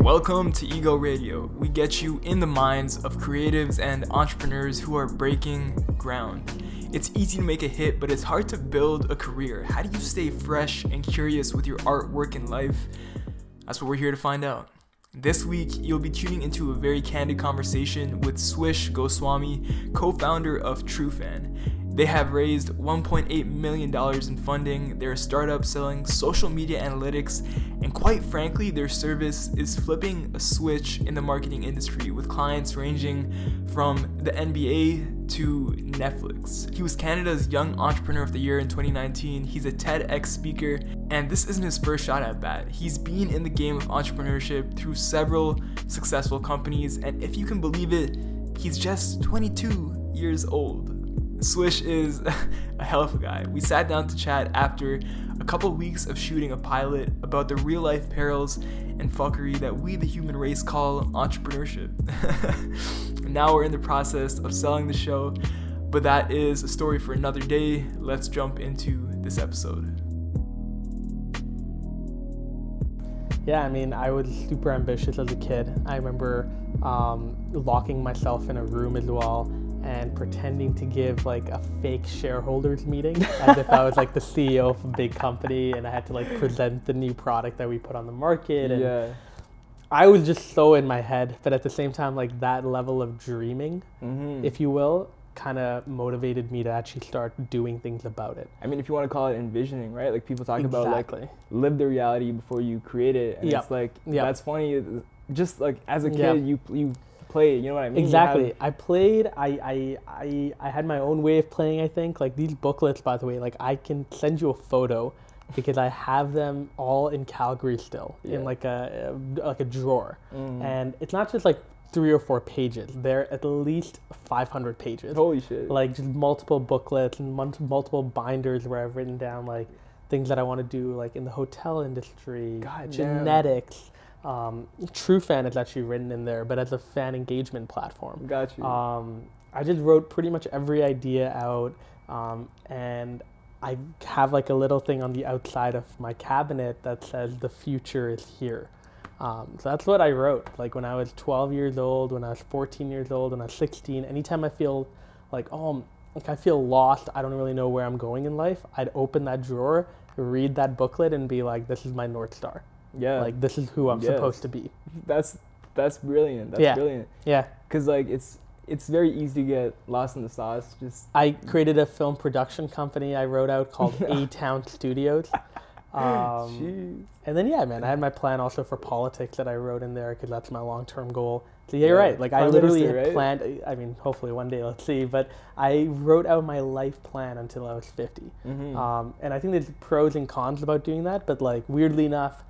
Welcome to Ego Radio. We get you in the minds of creatives and entrepreneurs who are breaking ground. It's easy to make a hit, but it's hard to build a career. How do you stay fresh and curious with your artwork and life? That's what we're here to find out. This week, you'll be tuning into a very candid conversation with Swish Goswami, co founder of TrueFan. They have raised $1.8 million in funding. They're a startup selling social media analytics, and quite frankly, their service is flipping a switch in the marketing industry with clients ranging from the NBA to Netflix. He was Canada's Young Entrepreneur of the Year in 2019. He's a TEDx speaker, and this isn't his first shot at bat. He's been in the game of entrepreneurship through several successful companies, and if you can believe it, he's just 22 years old. Swish is a hell of a guy. We sat down to chat after a couple weeks of shooting a pilot about the real life perils and fuckery that we, the human race, call entrepreneurship. now we're in the process of selling the show, but that is a story for another day. Let's jump into this episode. Yeah, I mean, I was super ambitious as a kid. I remember um, locking myself in a room as well and pretending to give like a fake shareholders meeting as if I was like the CEO of a big company and I had to like present the new product that we put on the market. And Yeah. I was just so in my head, but at the same time, like that level of dreaming, Mm-hmm. if you will, kind of motivated me to actually start doing things about it. I mean, if you want to call it envisioning, right? Like people talk about like live the reality before you create it, and Yep. it's like Yep. that's funny. Just like as a kid, Yeah. you you play. You know what I mean? Exactly. have- I played. I, I I I had my own way of playing. I think like these booklets, by the way. Like I can send you a photo because I have them all in Calgary still Yeah. in like a like a drawer, Mm. and it's not just like three or four pages. They're at least five hundred pages. Holy shit! Like just multiple booklets and multiple binders where I've written down like things that I want to do, like in the hotel industry, God damn. Um, TrueFan is actually written in there, but as a fan engagement platform. got you. Um, I just wrote pretty much every idea out, um, and I have like a little thing on the outside of my cabinet that says "the future is here." Um, so that's what I wrote. Like when I was 12 years old, when I was 14 years old, when I was 16. Anytime I feel like oh, like I feel lost, I don't really know where I'm going in life. I'd open that drawer, read that booklet, and be like, "This is my north star. Yeah, Like this is who I'm supposed to be." that's that's brilliant. That's Yeah. brilliant. Yeah. Cause like it's it's very easy to get lost in the sauce. Just I created a film production company I wrote out called A Town Studios. Um, jeez. and then yeah, man, I had my plan also for politics that I wrote in there because that's my long term goal. So yeah, you're right. Like I literally Minister, had right? planned. I mean, hopefully one day, let's see. But I wrote out my life plan until I was 50. Mhm. Um, and I think there's pros and cons about doing that. But like weirdly enough,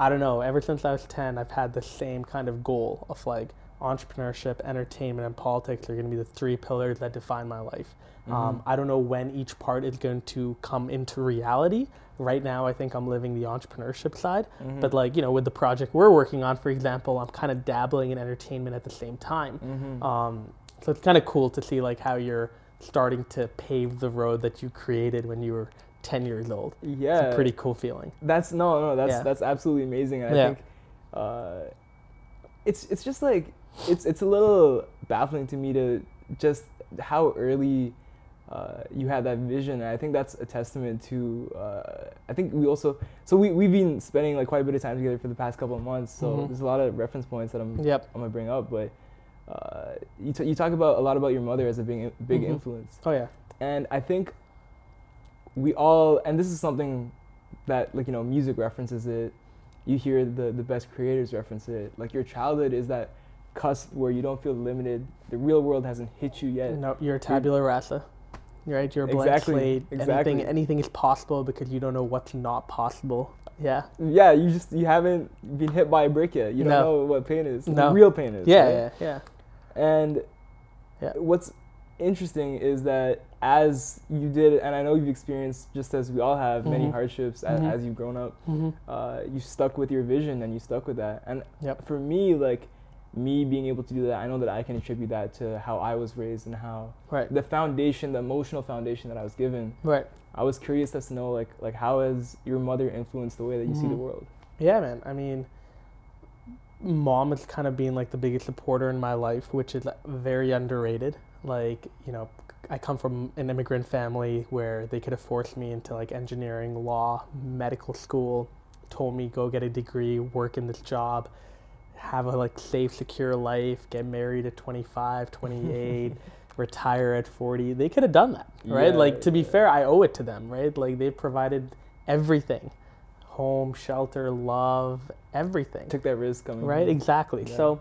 I don't know. Ever since I was 10, I've had the same kind of goal of like entrepreneurship, entertainment, and politics are going to be the three pillars that define my life. Mm-hmm. Um, I don't know when each part is going to come into reality. Right now, I think I'm living the entrepreneurship side. Mm-hmm. But like you know, with the project we're working on, for example, I'm kind of dabbling in entertainment at the same time. Mm-hmm. Um, so it's kind of cool to see like how you're starting to pave the road that you created when you were 10 years old. yeah, It's a pretty cool feeling. That's no, no. That's Yeah. that's absolutely amazing. And I Yeah. think uh, it's it's just like it's it's a little baffling to me to just how early uh, you had that vision. And I think that's a testament to. Uh, I think we also so we we've been spending like quite a bit of time together for the past couple of months. So Mhm. there's a lot of reference points that I'm Yep. I'm gonna bring up, but. Uh, you, t- you talk about a lot about your mother as a big big Mhm. influence Oh yeah. and I think we all and this is something that like you know music references it you hear the the best creators reference it like your childhood is that cusp where you don't feel limited the real world hasn't hit you yet No, you're a tabula rasa. Right? You're a blank Exactly, slate. exactly. Anything, anything is possible because you don't know what's not possible. Yeah. yeah you just you haven't been hit by a brick yet you don't No. know what pain is No. real pain is Yeah, right? yeah, yeah. And Yeah. what's interesting is that as you did, and I know you've experienced just as we all have many Mhm. hardships a- Mhm. as you've grown up. hmm Uh, you stuck with your vision and you stuck with that. And Yep. for me, like me being able to do that, I know that I can attribute that to how I was raised and how Right. the foundation, the emotional foundation that I was given. Right. I was curious as to know like like how has your mother influenced the way that you see the Mhm. world? Yeah, man. I mean, mom has kind of been like the biggest supporter in my life, which is very underrated. Like, you know, I come from an immigrant family where they could have forced me into like engineering, law, medical school, told me go get a degree, work in this job, have a like safe, secure life, get married at 25, 28, retire at 40. They could have done that, right? Yeah, like to be yeah. fair, I owe it to them, right? Like they provided everything. Home, shelter, love, everything. Took that risk coming. Right, exactly. Yeah. So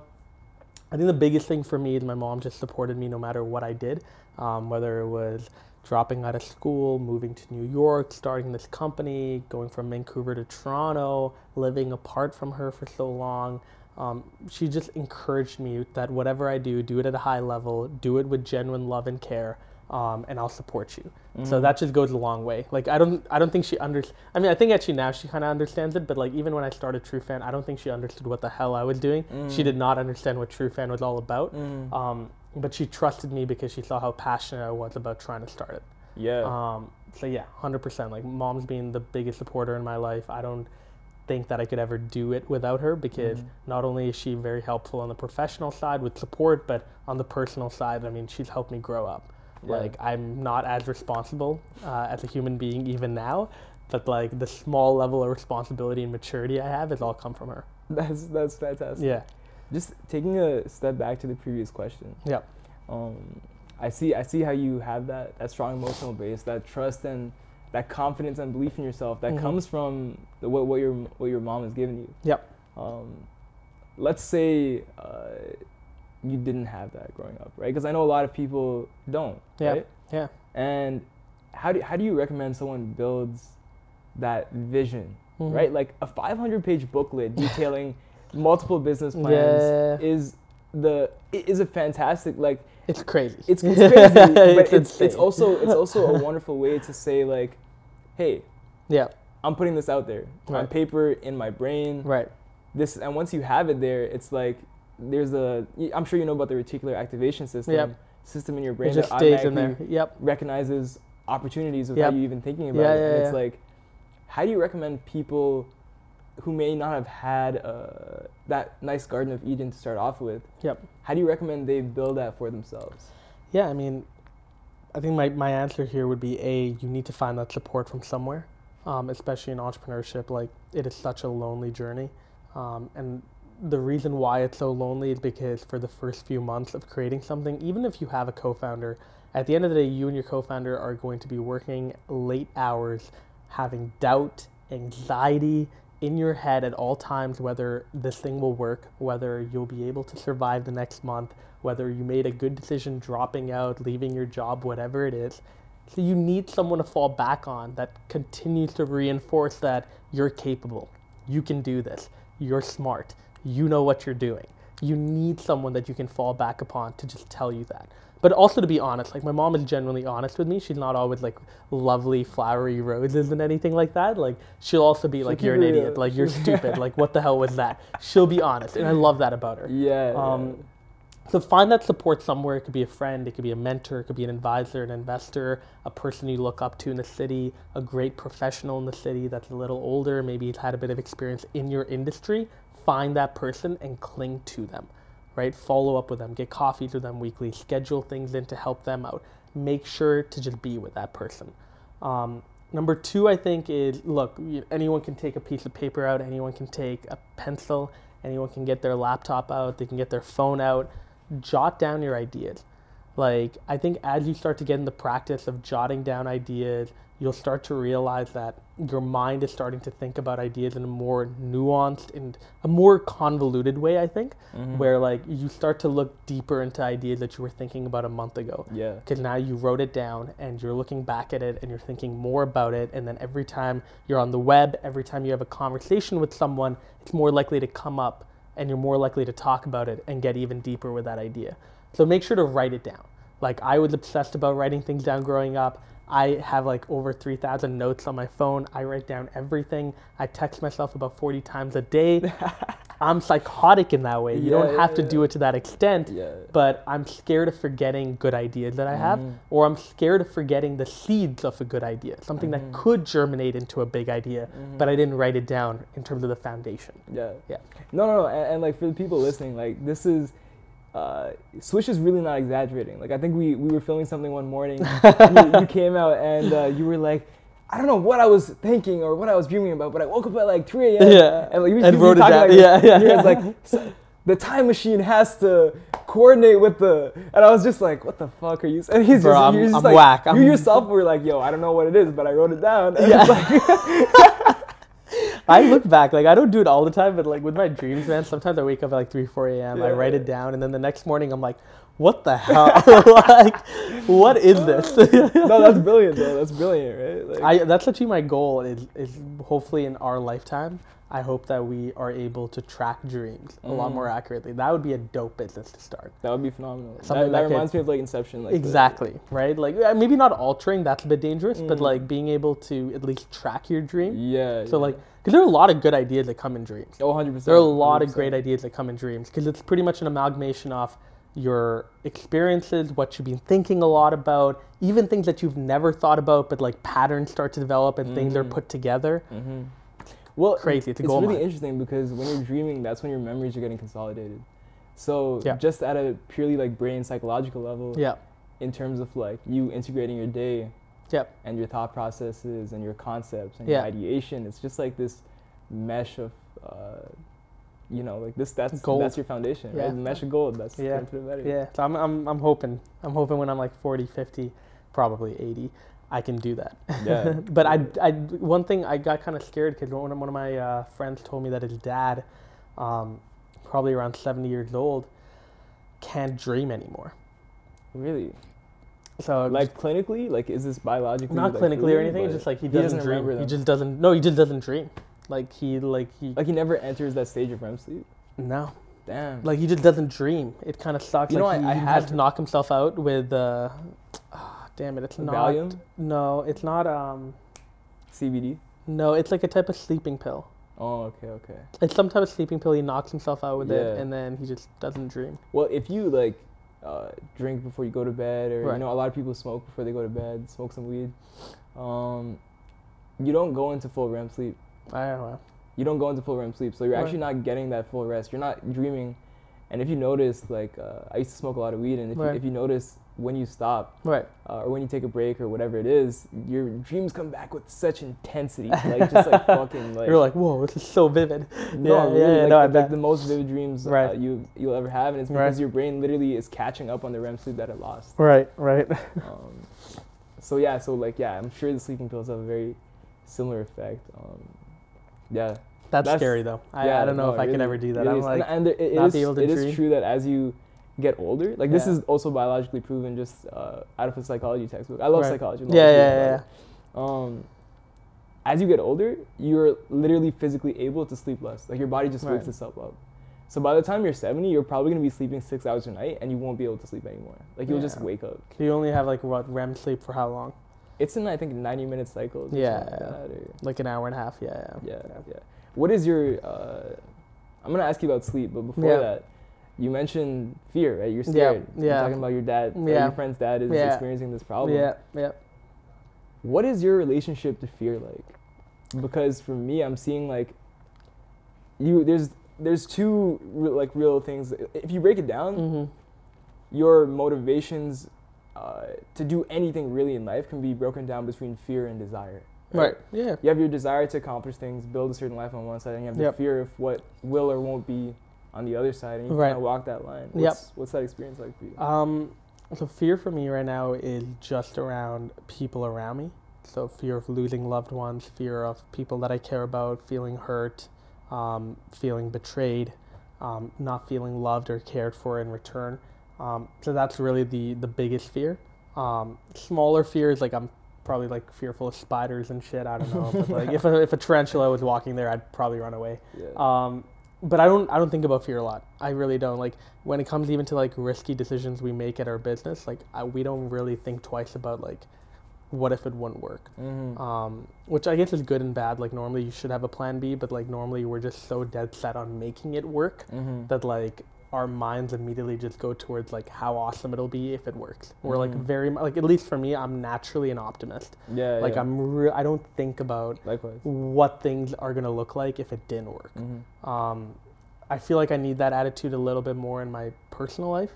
I think the biggest thing for me is my mom just supported me no matter what I did, um, whether it was dropping out of school, moving to New York, starting this company, going from Vancouver to Toronto, living apart from her for so long. Um, she just encouraged me that whatever I do, do it at a high level, do it with genuine love and care, um, and I'll support you. So Mhm. that just goes a long way. Like I don't, I don't think she under. I mean, I think actually now she kind of understands it, but like even when I started True Fan, I don't think she understood what the hell I was doing. She Mm. did not understand what True Fan was all about. Mm. Um, but she trusted me because she saw how passionate I was about trying to start it. yeah. Um, so yeah, hundred percent. Like mom's being the biggest supporter in my life. I don't think that I could ever do it without her because Mhm. not only is she very helpful on the professional side with support, but on the personal side, I mean, she's helped me grow up. Yeah. Like I'm not as responsible uh, as a human being even now, but like the small level of responsibility and maturity I have has all come from her. that's that's fantastic. Yeah. Just taking a step back to the previous question. Yeah. Um, I see. I see how you have that that strong emotional base, that trust and that confidence and belief in yourself that Mhm. comes from the, what what your what your mom has given you. Yep. Um, let's say uh, you didn't have that growing up, right? Because I know a lot of people don't. Yeah. Right? Yeah. And how do how do you recommend someone builds that vision, Mhm. right? Like a 500 page booklet detailing multiple business plans Yeah. is the is a fantastic like It's crazy. it's, it's crazy, but It's it's, it's also it's also a wonderful way to say like, hey, yeah. I'm putting this out there on paper in my brain. Right. This and once you have it there, it's like there's a I'm sure you know about the reticular activation system Yep. system in your It brain just that stays in there. Yep. recognizes opportunities without Yep. you even thinking about Yeah, it. yeah, and it's like, how do you recommend people who may not have had uh, that nice Garden of Eden to start off with? Yep. How do you recommend they build that for themselves? Yeah, I mean, I think my, my answer here would be A, you need to find that support from somewhere, um, especially in entrepreneurship. Like, it is such a lonely journey. Um, and the reason why it's so lonely is because for the first few months of creating something, even if you have a co founder, at the end of the day, you and your co founder are going to be working late hours, having doubt, anxiety in your head at all times whether this thing will work, whether you'll be able to survive the next month, whether you made a good decision dropping out, leaving your job, whatever it is. So you need someone to fall back on that continues to reinforce that you're capable. You can do this. You're smart. You know what you're doing. You need someone that you can fall back upon to just tell you that. But also to be honest, like my mom is generally honest with me. She's not always like lovely, flowery roses and anything like that. Like she'll also be like, "You're an idiot. Like you're stupid. Like what the hell was that?" She'll be honest, and I love that about her. Yeah. Um, so find that support somewhere. It could be a friend, it could be a mentor, it could be an advisor, an investor, a person you look up to in the city, a great professional in the city that's a little older, maybe he's had a bit of experience in your industry. Find that person and cling to them, right? Follow up with them, get coffee with them weekly, schedule things in to help them out. Make sure to just be with that person. Um, number two, I think, is look, anyone can take a piece of paper out, anyone can take a pencil, anyone can get their laptop out, they can get their phone out, jot down your ideas. Like, I think as you start to get in the practice of jotting down ideas, you'll start to realize that your mind is starting to think about ideas in a more nuanced and a more convoluted way, I think, Mhm. where like you start to look deeper into ideas that you were thinking about a month ago yeah. because now you wrote it down and you're looking back at it and you're thinking more about it and then every time you're on the web every time you have a conversation with someone it's more likely to come up and you're more likely to talk about it and get even deeper with that idea so make sure to write it down like i was obsessed about writing things down growing up i have like over 3000 notes on my phone i write down everything i text myself about 40 times a day I'm psychotic in that way. You don't have yeah, to do it to that extent. Yeah. But I'm scared of forgetting good ideas that I have, Mhm. or I'm scared of forgetting the seeds of a good idea, something Mhm. that could germinate into a big idea, Mhm. but I didn't write it down in terms of the foundation. Yeah. Yeah. No, no, no. And, and like for the people listening, like this is, uh, Swish is really not exaggerating. Like I think we, we were filming something one morning. you, you came out and uh, you were like, I don't know what I was thinking or what I was dreaming about, but I woke up at like 3 a.m. Yeah. And, like, you And you wrote it down. Like, Yeah, yeah, It's yeah. like "So, the time machine has to coordinate with the, and I was just like, what the fuck are you saying? He's Bro, just, I'm- you're just I'm like, whack. You I'm- yourself were like, yo, I don't know what it is, but I wrote it down. And Yeah. I look back, like I don't do it all the time, but like with my dreams, man, sometimes I wake up at like 3, 4 a.m. I write Yeah. it down, and then the next morning I'm like, what the hell? like, what is this? no, that's brilliant though. That's brilliant, right? Like, I, that's actually my goal is, is hopefully in our lifetime, I hope that we are able to track dreams a lot Mm. more accurately. That would be a dope business to start. That would be phenomenal. That, Something that that could- reminds me of like Inception. Like the- exactly, right? Like uh, maybe not altering, that's a bit dangerous, but Mm. like being able to at least track your dream. yeah. So yeah. like, because there are a lot of good ideas that come in dreams. oh, 100 percent. There are a lot of great ideas that come in dreams because it's pretty much an amalgamation of your experiences, what you've been thinking a lot about, even things that you've never thought about, but like patterns start to develop and things are Mhm. put together. hmm Well, Crazy, it's it's really mine. interesting because when you're dreaming, that's when your memories are getting consolidated. So Yeah. just at a purely like brain psychological level, Yeah, in terms of like you integrating your day Yep. and your thought processes and your concepts and Yeah. your ideation, it's just like this mesh of. Uh, you know, like this. That's Gold. that's your foundation, Yeah. right? The mesh of gold. That's Yeah. yeah. So I'm, I'm, I'm hoping, I'm hoping when I'm like 40, 50, probably 80, I can do that. Yeah. but I, I, one thing I got kind of scared because one, of- one of my uh, friends told me that his dad, um, probably around 70 years old, can't dream anymore. Really. So Like clinically, like is this biologically? not like, clinically or anything. It's just like he he doesn't, doesn't dream. He just doesn't. No, he just doesn't dream. Like he like he like he never enters that stage of REM sleep. no. Damn. Like he just doesn't dream. It kind of sucks. You know, like I- he, I he had has to- knock himself out with. Uh, damn it! It's not. Valium, No, it's not. Um, CBD. no, it's like a type of sleeping pill. Oh, okay, okay. It's some type of sleeping pill. He knocks himself out with it, and then he just doesn't dream. Well, if you like uh, drink before you go to bed, or Right. you know, a lot of people smoke before they go to bed, smoke some weed. Um, you don't go into full REM sleep. I don't know. You don't go into full REM sleep, so you're Right. actually not getting that full rest. You're not dreaming. And if you notice, like uh, I used to smoke a lot of weed, and if, Right. you, if you notice when you stop Right. uh, or when you take a break or whatever it is, your dreams come back with such intensity, like just like fucking like. You're like, whoa, this is so vivid. No, yeah, really, yeah, like, no, I like bet. the most vivid dreams uh, you you'll ever have, and it's because Right. your brain literally is catching up on the REM sleep that it lost. Right. Right. Um, so yeah, so like yeah, I'm sure the sleeping pills have a very similar effect. Um, yeah, That's, That's- scary though. I, yeah, I don't know no, if I could really- ever do that. really I'm like, and, and it not is- be able to it is dream. true that as you get older, like this Yeah. is also biologically proven, just uh, out of a psychology textbook. I love Right. psychology. I'm yeah, yeah, yeah. Um, as you get older, you're literally physically able to sleep less. Like your body just wakes Right. itself up. So by the time you're 70, you're probably gonna be sleeping six hours a night, and you won't be able to sleep anymore. Like you'll just wake up. You only have like what REM sleep for how long? It's in I think 90 minute cycles. Yeah, like or- Like an hour and a half. Yeah. yeah, yeah. What is your? Uh, I'm gonna ask you about sleep, but before Yeah. that, you mentioned fear, right? You're Yeah, scared. You're yeah. talking about your dad. Yeah. your friend's dad is Yeah. experiencing this problem. Yeah. Yeah. What is your relationship to fear like? Because for me, I'm seeing like you. There's there's two like real things. If you break it down, Mm-hmm. your motivations uh, to do anything really in life can be broken down between fear and desire. Right. Yeah. You have your desire to accomplish things, build a certain life on one side, and you have the Yep. fear of what will or won't be on the other side, and you Right. kind of walk that line. Yep. What's, what's that experience like for you? Um, so fear for me right now is just around people around me. So fear of losing loved ones, fear of people that I care about feeling hurt, um, feeling betrayed, um, not feeling loved or cared for in return. Um, so that's really the the biggest fear. Um, smaller fears like I'm probably like fearful of spiders and shit. I don't know, but like if a, if a tarantula was walking there, I'd probably run away. yeah. But I don't I don't think about fear a lot. I really don't. Like when it comes even to like risky decisions we make at our business, like I, we don't really think twice about like what if it wouldn't work? Mm-hmm. um, which I guess is good and bad. Like normally you should have a plan B, but like normally we're just so dead set on making it work mm-hmm. that like our minds immediately just go towards like how awesome it'll be if it works. We're like Mhm. very like at least for me, I'm naturally an optimist. yeah. Like yeah. I'm re- I don't think about likewise. what things are gonna look like if it didn't work. Mm-hmm. Um, I feel like I need that attitude a little bit more in my personal life.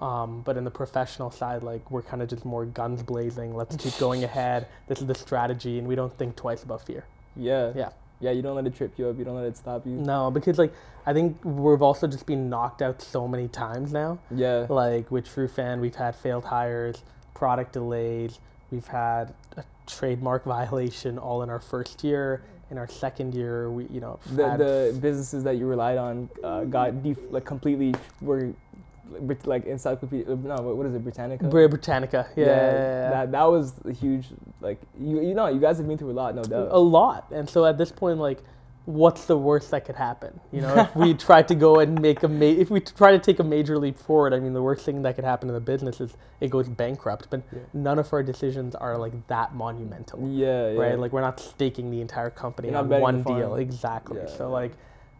Um, but in the professional side, like we're kind of just more guns blazing. Let's keep going ahead. This is the strategy, and we don't think twice about fear. Yeah. Yeah. Yeah. You don't let it trip you up. You don't let it stop you. No, because like I think we've also just been knocked out so many times now. Yeah. Like with True Fan, we've had failed hires, product delays, we've had a trademark violation all in our first year. In our second year, we you know The, the businesses that you relied on uh, got def- like completely were Brit- like encyclopedia. uh, No, what, is it? Britannica. Br- Britannica. Yeah, yeah, yeah, yeah. That that was a huge like you you know you guys have been through a lot, no doubt. a lot. And so at this point, like, what's the worst that could happen? You know, if we try to go and make a ma- if we try to take a major leap forward, I mean, the worst thing that could happen in the business is it goes bankrupt. But none of our decisions are like that monumental, Yeah, yeah. right? Like we're not staking the entire company on one deal. Exactly. Yeah, so like,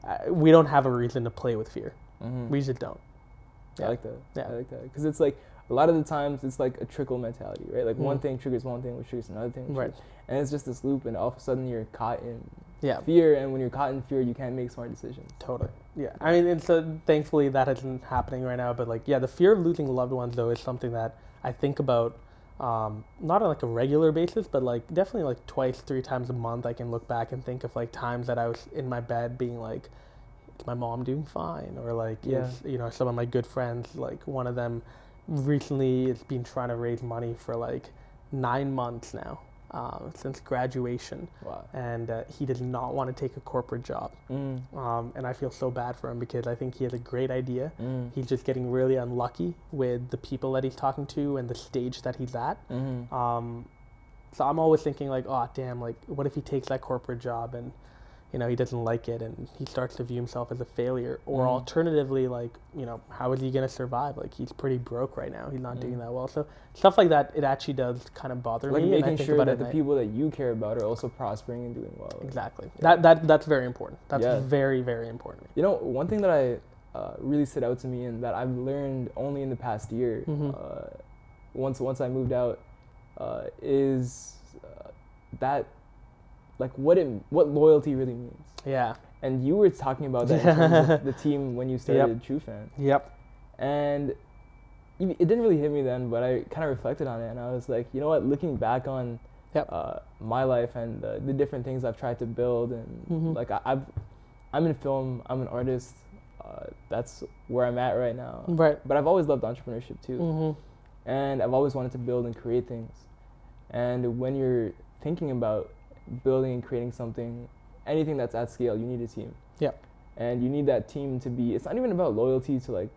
uh, we don't have a reason to play with fear. Mhm. We just don't. I like that. Yeah. I like that because it's like a lot of the times it's like a trickle mentality, right? Like one Mhm. thing triggers one thing, which triggers another thing, Right. triggers- and it's just this loop, and all of a sudden you're caught in Yeah. fear, and when you're caught in fear, you can't make smart decisions. Totally. Yeah. I mean, and so thankfully that isn't happening right now. But like, yeah, the fear of losing loved ones though is something that I think about, um, not on like a regular basis, but like definitely like twice, three times a month. I can look back and think of like times that I was in my bed being like, "Is my mom doing fine?" Or like, Yeah. is, you know, some of my good friends, like one of them, recently has been trying to raise money for like nine months now, um, since graduation, Wow. and uh, he does not want to take a corporate job. Mm. Um, and I feel so bad for him because I think he has a great idea. Mm. He's just getting really unlucky with the people that he's talking to and the stage that he's at. Mm-hmm. Um, so I'm always thinking like, oh damn, like what if he takes that corporate job and you know he doesn't like it and he starts to view himself as a failure, or Mhm. alternatively like you know how is he gonna survive? Like he's pretty broke right now. He's not doing Mhm. that well. So stuff like that, it actually does kind of bother Like me. making think sure about that it the night. people that you care about are also prospering and doing well. exactly Yeah. that that that's very important. That's Yeah. very very important. You know, one thing that I uh, really stood out to me and that I've learned only in the past year, Mhm. uh, once once I moved out, uh, is uh, that like what it what loyalty really means. Yeah. And you were talking about that in terms of the team when you started True Fan, Yep. and it didn't really hit me then, but I kind of reflected on it, and I was like, you know what? Looking back on Yep. uh, my life and the, the different things I've tried to build, and Mhm. like I, I've, I'm in film. I'm an artist. Uh, that's where I'm at right now. Right. But I've always loved entrepreneurship too, Mm-hmm. and I've always wanted to build and create things. And when you're thinking about building and creating something, anything that's at scale, you need a team. Yeah. And you need that team to be. It's not even about loyalty to like.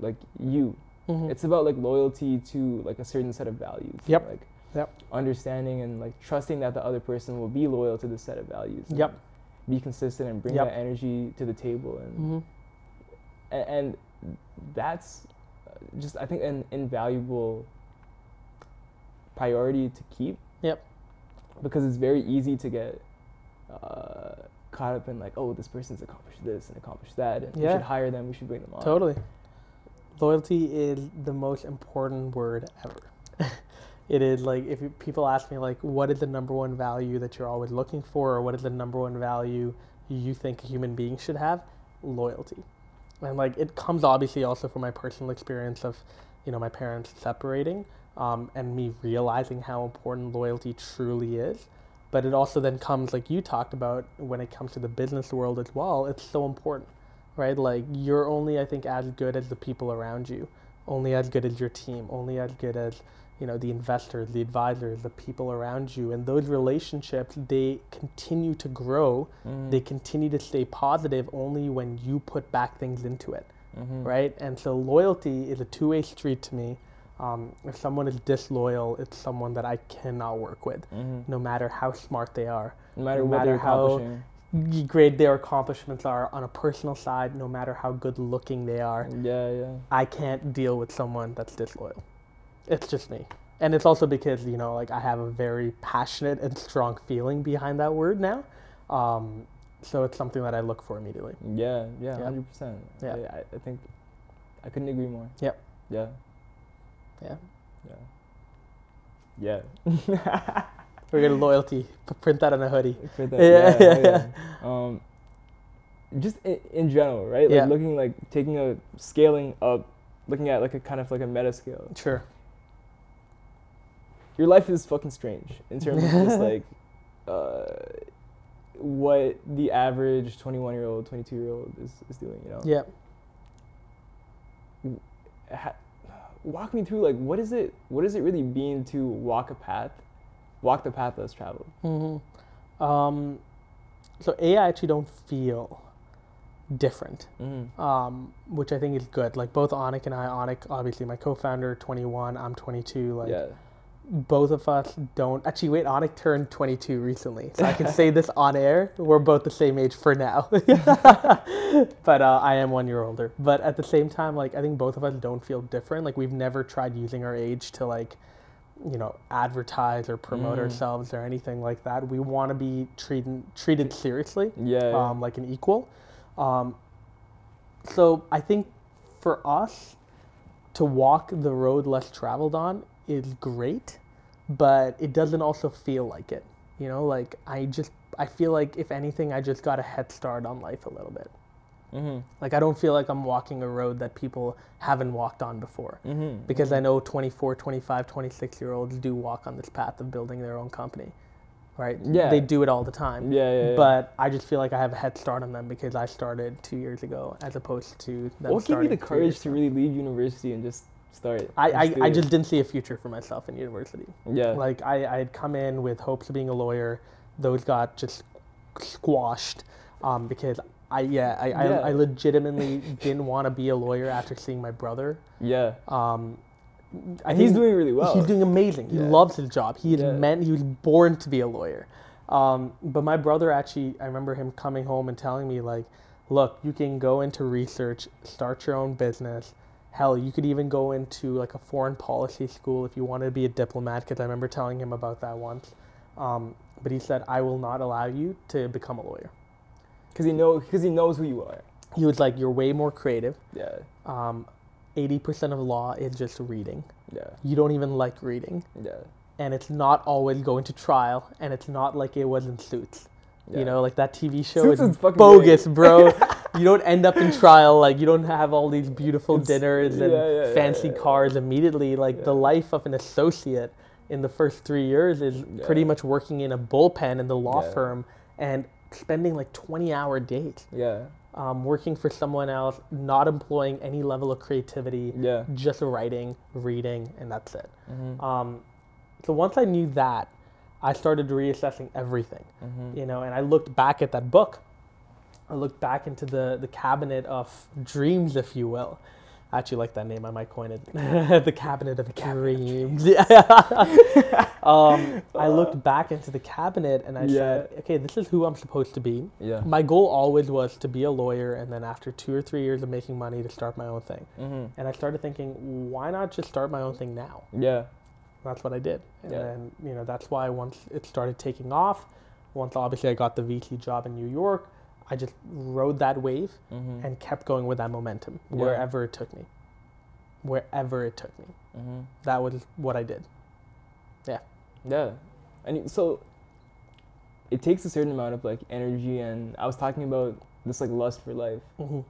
Like you, Mm-hmm. it's about like loyalty to like a certain set of values. Yep. Like Yep. understanding and like trusting that the other person will be loyal to the set of values. and Yep. Be consistent and bring Yep. that energy to the table and mm-hmm. a- and, that's uh, just I think an invaluable priority to keep. Yep. Because it's very easy to get uh, caught up in like, oh, this person's accomplished this and accomplished that, and we should hire them. We should bring them on. Totally. Loyalty is the most important word ever. it is like if you, people ask me like, what is the number one value that you're always looking for, or what is the number one value you think a human being should have? Loyalty. And like it comes obviously also from my personal experience of, you know, my parents separating, um, and me realizing how important loyalty truly is. But it also then comes like you talked about when it comes to the business world as well. It's so important right? Like you're only, I think, as good as the people around you, only as good as your team, only as good as you know the investors, the advisors, the people around you, and those relationships they continue to grow. Mhm. They continue to stay positive only when you put back things into it, Mhm. right? And so loyalty is a two-way street to me. Um, if someone is disloyal, it's someone that I cannot work with, Mhm. no matter how smart they are No matter no what matter how- great their accomplishments are on a personal side, no matter how good looking they are, Yeah, yeah. I can't deal with someone that's disloyal. It's just me. and it's also because you know like I have a very passionate and strong feeling behind that word now, um, so it's something that I look for immediately. Yeah, yeah, Yeah. hundred percent. Yeah. I, I think I couldn't agree more. Yep. Yeah. Yeah. Yeah. Yeah. We're gonna loyalty. Print that on a hoodie. For that, Yeah, yeah, yeah, yeah. Um, just in, in general, right? Like Yeah. looking like taking a scaling up, looking at like a kind of like a meta scale. Sure. Your life is fucking strange in terms of just like uh, what the average 21 year old, 22 year old is, is doing. You know. Yeah. ha- walk me through like what is it what does it really mean to walk a path walk the path less traveled hmm Um, so A, I actually don't feel different, mm-hmm. um, which I think is good. Like both Onik and I, Onik, obviously my co-founder, 21, I'm 22. Like yeah both of us don't actually wait. Onik turned 22 recently, so I can say this on air. We're both the same age for now, but uh, I am one year older. But at the same time, like I think both of us don't feel different. Like we've never tried using our age to like, you know, advertise or promote Mm. ourselves or anything like that. We want to be treated treated seriously yeah yeah. um, like an equal. Um, so I think for us to walk the road less traveled on is great, but it doesn't also feel like it. You know, like I just I feel like if anything, I just got a head start on life a little bit. mm-hmm. Like I don't feel like I'm walking a road that people haven't walked on before Mm-hmm. because I know 24, 25, 26 year olds do walk on this path of building their own company. Right? Yeah. They do it all the time yeah yeah, yeah. but I just feel like I have a head start on them because I started two years ago, as opposed to them. what gave you the courage to really leave university and just start I, I, I just didn't see a future for myself in university. yeah Like I, I had come in with hopes of being a lawyer, those got just squashed um, because I yeah I, Yeah. I, I legitimately didn't want to be a lawyer after seeing my brother. yeah Um, I he's doing really well He's doing amazing. He Yeah. loves his job. He is Yeah. meant. He was born to be a lawyer. Um, but my brother actually, I remember him coming home and telling me like, "Look, you can go into research, start your own business. Hell, you could even go into like a foreign policy school if you wanted to be a diplomat." Because I remember telling him about that once. Um, but he said, "I will not allow you to become a lawyer." because he know because he knows who you are He was like, "You're way more creative. yeah Um, 80% of law is just reading. yeah You don't even like reading." yeah and it's not always going to trial, and it's not like it was in Suits. yeah You know, like that TV show Suits is is fucking bogus, bro. you don't end up in trial. Like you don't have all these beautiful It's- dinners and yeah, yeah, fancy yeah. cars immediately. Like the life of an associate in the first three years is pretty much working in a bullpen in the law firm and spending like 20 hour days yeah um, working for someone else, not employing any level of creativity, yeah just writing, reading, and that's it. mm-hmm. Um, so once I knew that, I started reassessing everything, Mm-hmm. you know, and I looked back at that book. I looked back into the, the cabinet of dreams, if you will. I actually like that name. I might coin it. the cabinet of dreams. Yeah. um, I looked back into the cabinet and I said, okay, this is who I'm supposed to be. yeah My goal always was to be a lawyer and then after two or three years of making money to start my own thing. mm-hmm. And I started thinking, why not just start my own thing now? yeah That's what I did. And Yeah. then, you know, that's why once it started taking off, once obviously I got the VC job in New York, I just rode that wave mm-hmm. and kept going with that momentum Yeah. wherever it took me. Wherever it took me. Mm-hmm. That was what I did. Yeah, Yeah. and so it takes a certain amount of like energy, and I was talking about this like lust for life. hmm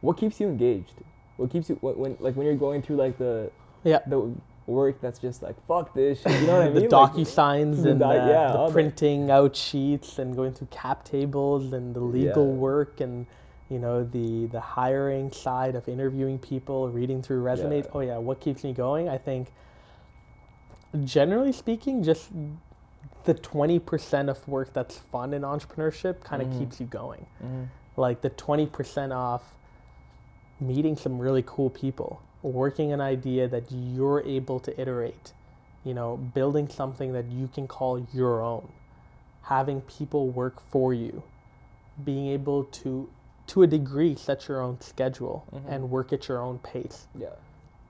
What keeps you engaged? What keeps you when, when like when you're going through like the Yeah. the work that's just like fuck this shit. You know what I mean? the docu signs the and doc- uh, yeah, the that. printing out sheets and going through cap tables and the legal Yeah. work and you know the the hiring side of interviewing people, reading through resumes. Yeah. Oh yeah, what keeps me going? I think generally speaking, just the twenty percent of work that's fun in entrepreneurship kind of Mhm. keeps you going. Mhm. Like the twenty percent off meeting some really cool people, working an idea that you're able to iterate, you know, building something that you can call your own, having people work for you, being able to, to a degree, set your own schedule Mhm. and work at your own pace. Yeah.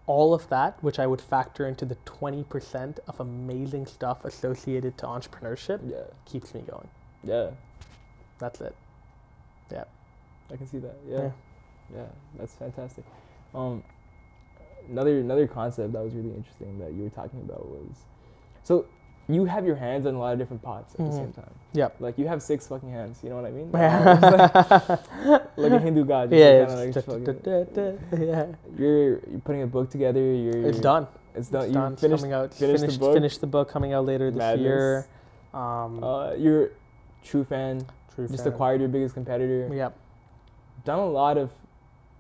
all of that, which I would factor into the 20% of amazing stuff associated to entrepreneurship, Yeah. keeps me going. Yeah. That's it. Yeah. I can see that. Yeah. Yeah. Yeah. That's fantastic. Um, another another concept that was really interesting that you were talking about was, so you have your hands in a lot of different pots at the Mhm. same time. Yeah. Like you have six fucking hands. You know what I mean? yeah, like a Hindu god. yeah, like fucking- yeah. you're you're putting a book together. You're It's done. It's done. It's you done. Finished. coming out. finished the book? finished the book coming out later this Madness. year. Um, Uh, you're true fan. true Just fan. acquired your biggest competitor. Yep. Done a lot of,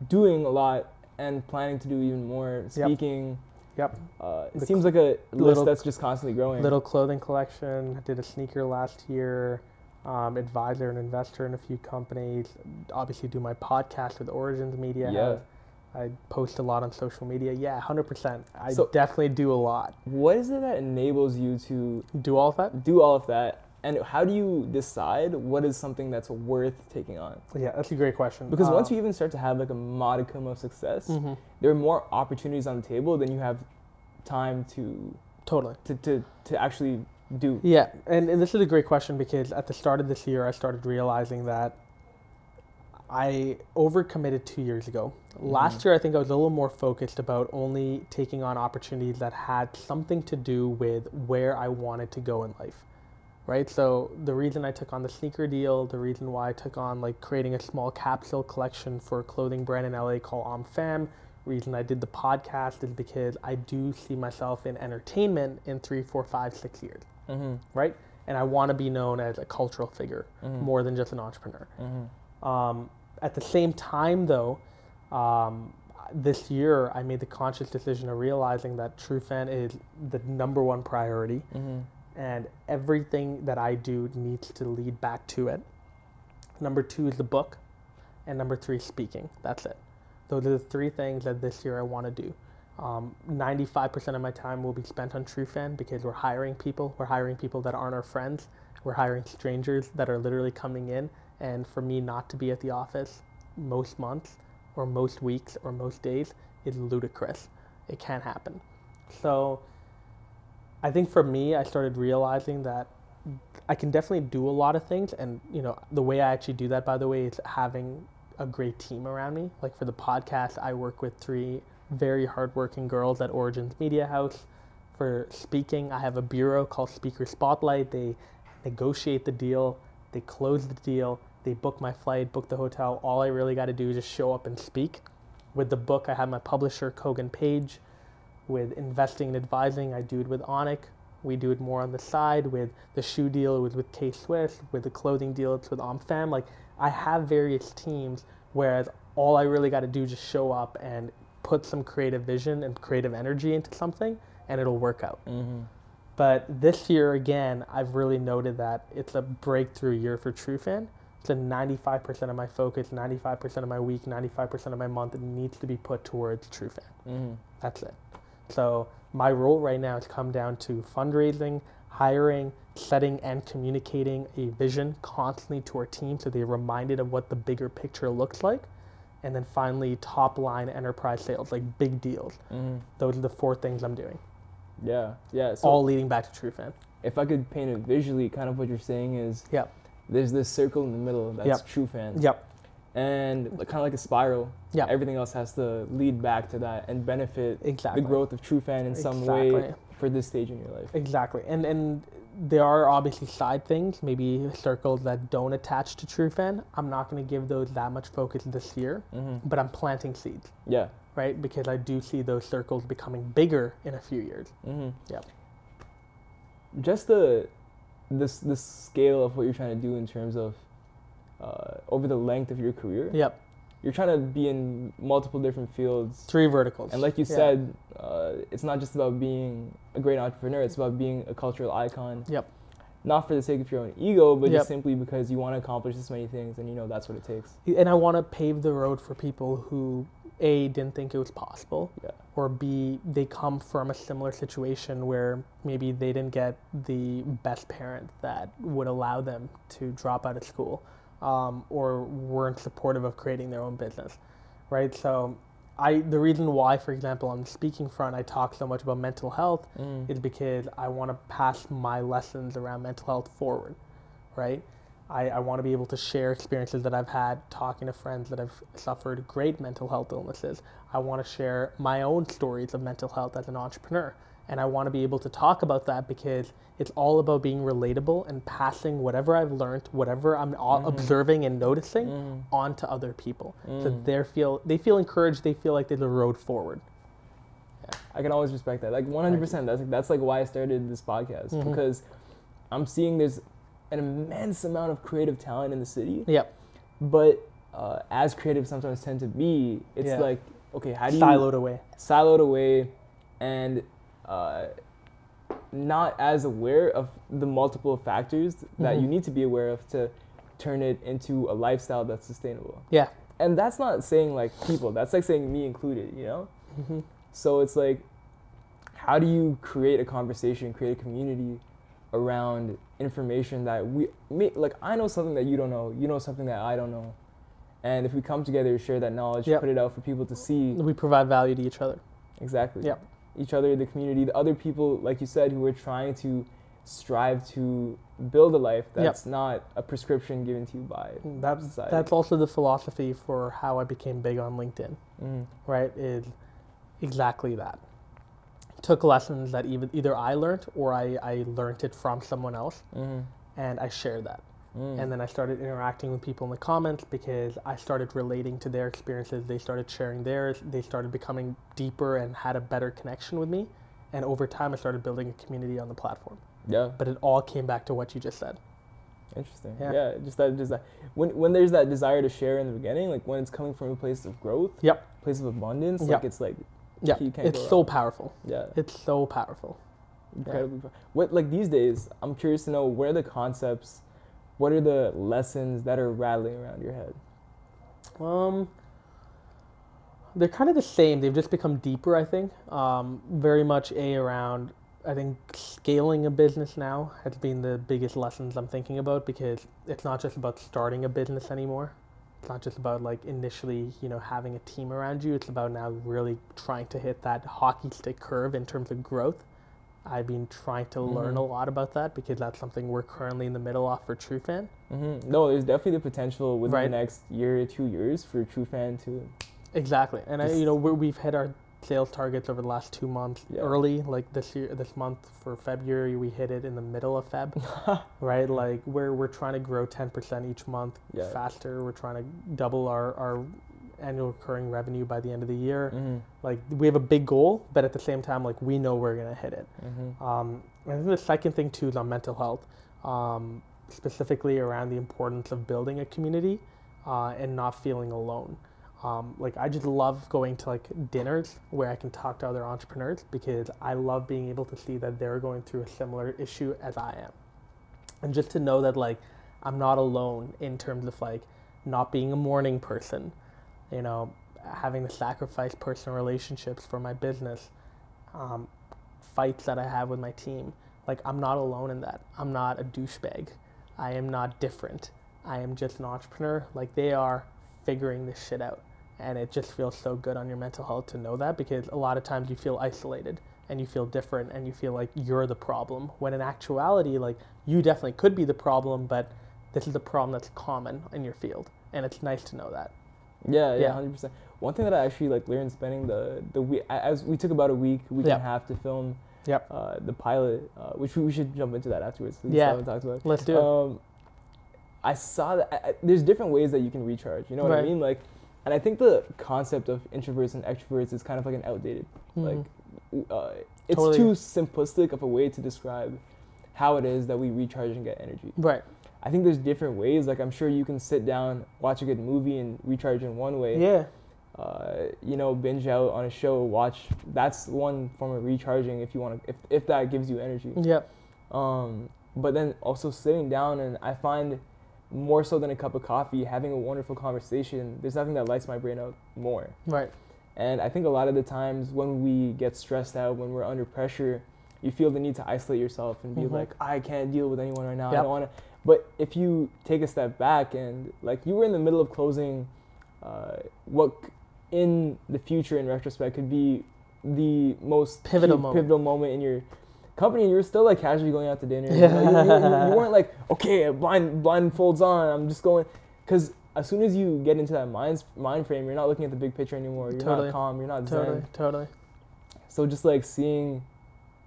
doing a lot and planning to do even more. Speaking. Yep. Uh, it The seems like a list little- that's just constantly growing. Little clothing collection. I did a sneaker last year. Um, advisor and investor in a few companies. Obviously, do my podcast with Origins Media. Yeah. I post a lot on social media. Yeah, hundred percent. I So- definitely do a lot. What is it that enables you to Do all of that? do all of that? And how do you decide what is something that's worth taking on? Yeah, that's a great question. Because once Um, you even start to have like a modicum of success, mhm, there are more opportunities on the table than you have time to totally. to, to, to actually do. Yeah, and, and this is a great question because at the start of this year, I started realizing that I overcommitted two years ago. Last Mhm. year, I think I was a little more focused about only taking on opportunities that had something to do with where I wanted to go in life. Right? So, the reason I took on the sneaker deal, the reason why I took on like creating a small capsule collection for a clothing brand in LA called OmFam, reason I did the podcast is because I do see myself in entertainment in three, four, five, six years Mm-hmm. right? And I want to be known as a cultural figure Mhm. more than just an entrepreneur. Mm-hmm. Um, at the same time, though, um, this year I made the conscious decision of realizing that True Fan is the number one priority, Mm-hmm. And everything that I do needs to lead back to it. Number two is the book, and number three, speaking. That's it. Those are the three things that this year I want to do. Um, 95% of my time will be spent on TrueFan because we're hiring people. We're hiring people that aren't our friends. We're hiring strangers that are literally coming in. And for me not to be at the office most months or most weeks or most days is ludicrous. It can't happen. So I think for me, I started realizing that I can definitely do a lot of things. And, you know, the way I actually do that, by the way, is having a great team around me. Like for the podcast, I work with three very hardworking girls at Origins Media House. For speaking, I have a bureau called Speaker Spotlight. They negotiate the deal, they close the deal, they book my flight, book the hotel. All I really got to do is just show up and speak. With the book, I have my publisher, Kogan Page. With investing and advising, I do it with Onik. We do it more on the side. With the shoe deal, it was with K Swiss. With the clothing deal, it's with OmFam. Like, I have various teams, whereas all I really got to do is just show up and put some creative vision and creative energy into something, and it'll work out. Mm-hmm. But this year, again, I've really noted that it's a breakthrough year for TrueFan. So 95% of my focus, 95% of my week, 95% of my month needs to be put towards TrueFan. Mm-hmm. That's it. So my role right now has come down to fundraising, hiring, setting and communicating a vision constantly to our team so they're reminded of what the bigger picture looks like. And then finally, top line enterprise sales, like big deals. Mm-hmm. Those are the four things I'm doing, Yeah, yeah. So all leading back to TrueFan. if I could paint it visually, kind of what you're saying is Yep. there's this circle in the middle that's Yep. true fan. Yep. And kind of like a spiral. Yeah. Everything else has to lead back to that and benefit Exactly. the growth of true fan in some way for this stage in your life. Exactly. And and there are obviously side things, maybe circles that don't attach to TrueFan. I'm not going to give those that much focus this year, Mm-hmm. but I'm planting seeds, Yeah. right? Because I do see those circles becoming bigger in a few years. Mm-hmm. Yep. Just the this the scale of what you're trying to do in terms of uh, over the length of your career. Yep. You're trying to be in multiple different fields. Three verticals. And like you Yeah. said, uh, it's not just about being a great entrepreneur. It's about being a cultural icon. Yep. Not for the sake of your own ego, but Yep. just simply because you want to accomplish this many things, and you know that's what it takes. And I want to pave the road for people who A didn't think it was possible, Yeah. or B they come from a similar situation where maybe they didn't get the best parent that would allow them to drop out of school, um, or weren't supportive of creating their own business, right? So I the reason why, for example, on the speaking front, I talk so much about mental health Mm. is because I want to pass my lessons around mental health forward, right? I, I want to be able to share experiences that I've had talking to friends that have suffered great mental health illnesses. I want to share my own stories of mental health as an entrepreneur. And I want to be able to talk about that because it's all about being relatable and passing whatever I've learned, whatever I'm Mhm. observing and noticing Mm. on to other people. So Mm. they feel they feel encouraged, they feel like there's a road forward. I can always respect that. Like 100%. That's like, that's like why I started this podcast Mhm. because I'm seeing there's an immense amount of creative talent in the city, Yep. but uh, as creatives sometimes tend to be, it's Yeah. like okay, how do you Siloed away. siloed away and uh, not as aware of the multiple factors that you Mhm. need to be aware of to turn it into a lifestyle that's sustainable. Yeah. And that's not saying like people, that's like saying me included, you know? hmm So it's like, how do you create a conversation, create a community around information that we, me, like, I know something that you don't know, you know something that I don't know. And if we come together, share that knowledge, Yep. put it out for people to see We provide value to each other. exactly Yep. Each other, the community, the other people, like you said, who are trying to strive to build a life Yep. that's not a prescription given to you by That's society. that's also the philosophy for how I became big on LinkedIn. Mm. Right? Is exactly that. Took lessons that even either I learned or I, I learned it from someone else Mm. and I shared that. Mm. And then I started interacting with people in the comments because I started relating to their experiences. They started sharing theirs. They started becoming deeper and had a better connection with me. And over time, I started building a community on the platform. yeah, But it all came back to what you just said. interesting. Yeah. Yeah. just that, just that. When when there's that desire to share in the beginning, like when it's coming from a place of growth, Yep. place of abundance, Yep. like it's like Yeah. You can't It's so powerful. yeah, It's so powerful. incredibly. pow- What like these days? I'm curious to know where the concepts, what are the lessons that are rattling around your head? Um, they're kind of the same. They've just become deeper, I think. Um, very much a around. I think scaling a business now has been the biggest lessons I'm thinking about because it's not just about starting a business anymore. It's not just about like initially, you know, having a team around you. It's about now really trying to hit that hockey stick curve in terms of growth. I've been trying to learn Mhm. a lot about that because that's something we're currently in the middle of for TrueFan. Mm-hmm. No, there's definitely the potential within Right. the next year or two years for TrueFan to. Exactly, and I, you know we're, we've hit our sales targets over the last two months Yeah. early. Like this year, this month for February, we hit it in the middle of Feb. right, like we're we're trying to grow ten percent each month Yeah. faster. We're trying to double our our annual recurring revenue by the end of the year. Mm-hmm. Like we have a big goal, but at the same time, like we know we're gonna hit it. Mm-hmm. Um, I think the second thing too is on mental health, um, specifically around the importance of building a community uh, and not feeling alone. Um, like I just love going to like dinners where I can talk to other entrepreneurs because I love being able to see that they're going through a similar issue as I am, and just to know that like I'm not alone in terms of like not being a morning person, you know, having to sacrifice personal relationships for my business, um, fights that I have with my team. Like I'm not alone in that. I'm not a douchebag. I am not different. I am just an entrepreneur. Like they are figuring this shit out. And it just feels so good on your mental health to know that because a lot of times you feel isolated and you feel different and you feel like you're the problem. When in actuality, like you definitely could be the problem, but this is a problem that's common in your field. And it's nice to know that. Yeah, yeah, Yeah. hundred percent. One thing that I actually like learned spending the the week as we took about a week, week Yeah. and a half to film Yep. uh, the pilot, uh, which we, we should jump into that afterwards. Yeah. still talked about. it. Let's do it. Um, I saw that I, I, there's different ways that you can recharge. You know what I mean? Like, and I think the concept of introverts and extroverts is kind of like an outdated. Like, Mhm. uh, it's Totally. too simplistic of a way to describe how it is that we recharge and get energy. right. I think there's different ways. Like, I'm sure you can sit down, watch a good movie, and recharge in one way. Yeah. Uh, you know, binge out on a show, watch. That's one form of recharging if you want to, if, if that gives you energy. Yep. Um, but then also sitting down and I find more so than a cup of coffee, having a wonderful conversation. There's nothing that lights my brain up more. Right. And I think a lot of the times when we get stressed out, when we're under pressure, you feel the need to isolate yourself and be Mhm. like, I can't deal with anyone right now. I don't want to. But if you take a step back and like you were in the middle of closing, uh, what in the future in retrospect could be the most Pivotal key- moment. pivotal moment in your company and you were still like casually going out to dinner you, Yeah. know, you, you- you- you weren't like okay blind blindfolds on i'm just going because as soon as you get into that mind mind frame you're not looking at the big picture anymore you're Totally. not calm you're not Totally, zen totally. so just like seeing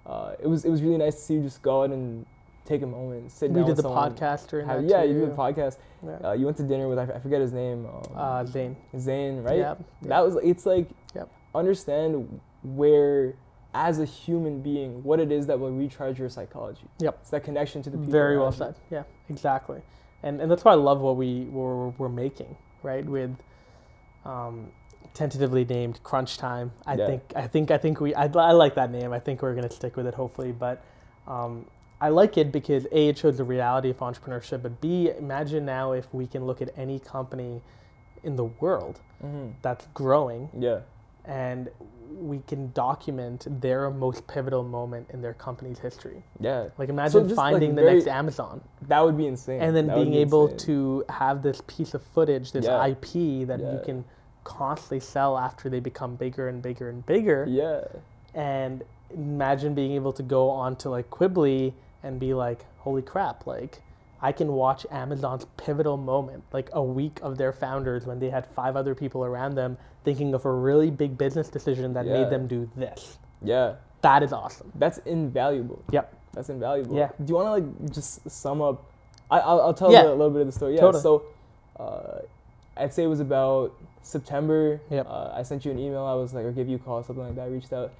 uh, it was it was really nice to see you just go out and take a moment sit We down did with the someone, podcast during have- that yeah too. you did the podcast Yeah. uh, you went to dinner with I, I forget his name um, uh, Zane. Zane right Yeah. that was it's like Yep. understand where as a human being what it is that will recharge your psychology Yep. it's that connection to the people Very well around you. said. Yeah, exactly. And and that's why I love what we were we're making, right? With um, tentatively named Crunch Time. I Yeah. think I think I think we I, I like that name. I think we're gonna stick with it hopefully. But um, I like it because a it shows the reality of entrepreneurship, but b imagine now if we can look at any company in the world Mhm. that's growing yeah and we can document their most pivotal moment in their company's history. yeah Like imagine like, finding the very- next Amazon that would be insane and then That being be able insane. to have this piece of footage, this Yeah. IP that you can constantly sell after they become bigger and bigger and bigger. yeah And imagine being able to go onto like Quibi and be like, holy crap, like I can watch Amazon's pivotal moment, like a week of their founders when they had five other people around them thinking of a really big business decision that Yeah. made them do this. yeah That is awesome. that's invaluable Yep. That's invaluable. Yeah. Do you want to like just sum up? I, I'll, I'll tell Yeah. a little bit of the story. Yeah. Totally. So, uh, I'd say it was about September. Yep. Uh, I sent you an email. I was like, or give you a call, something like that. I reached out,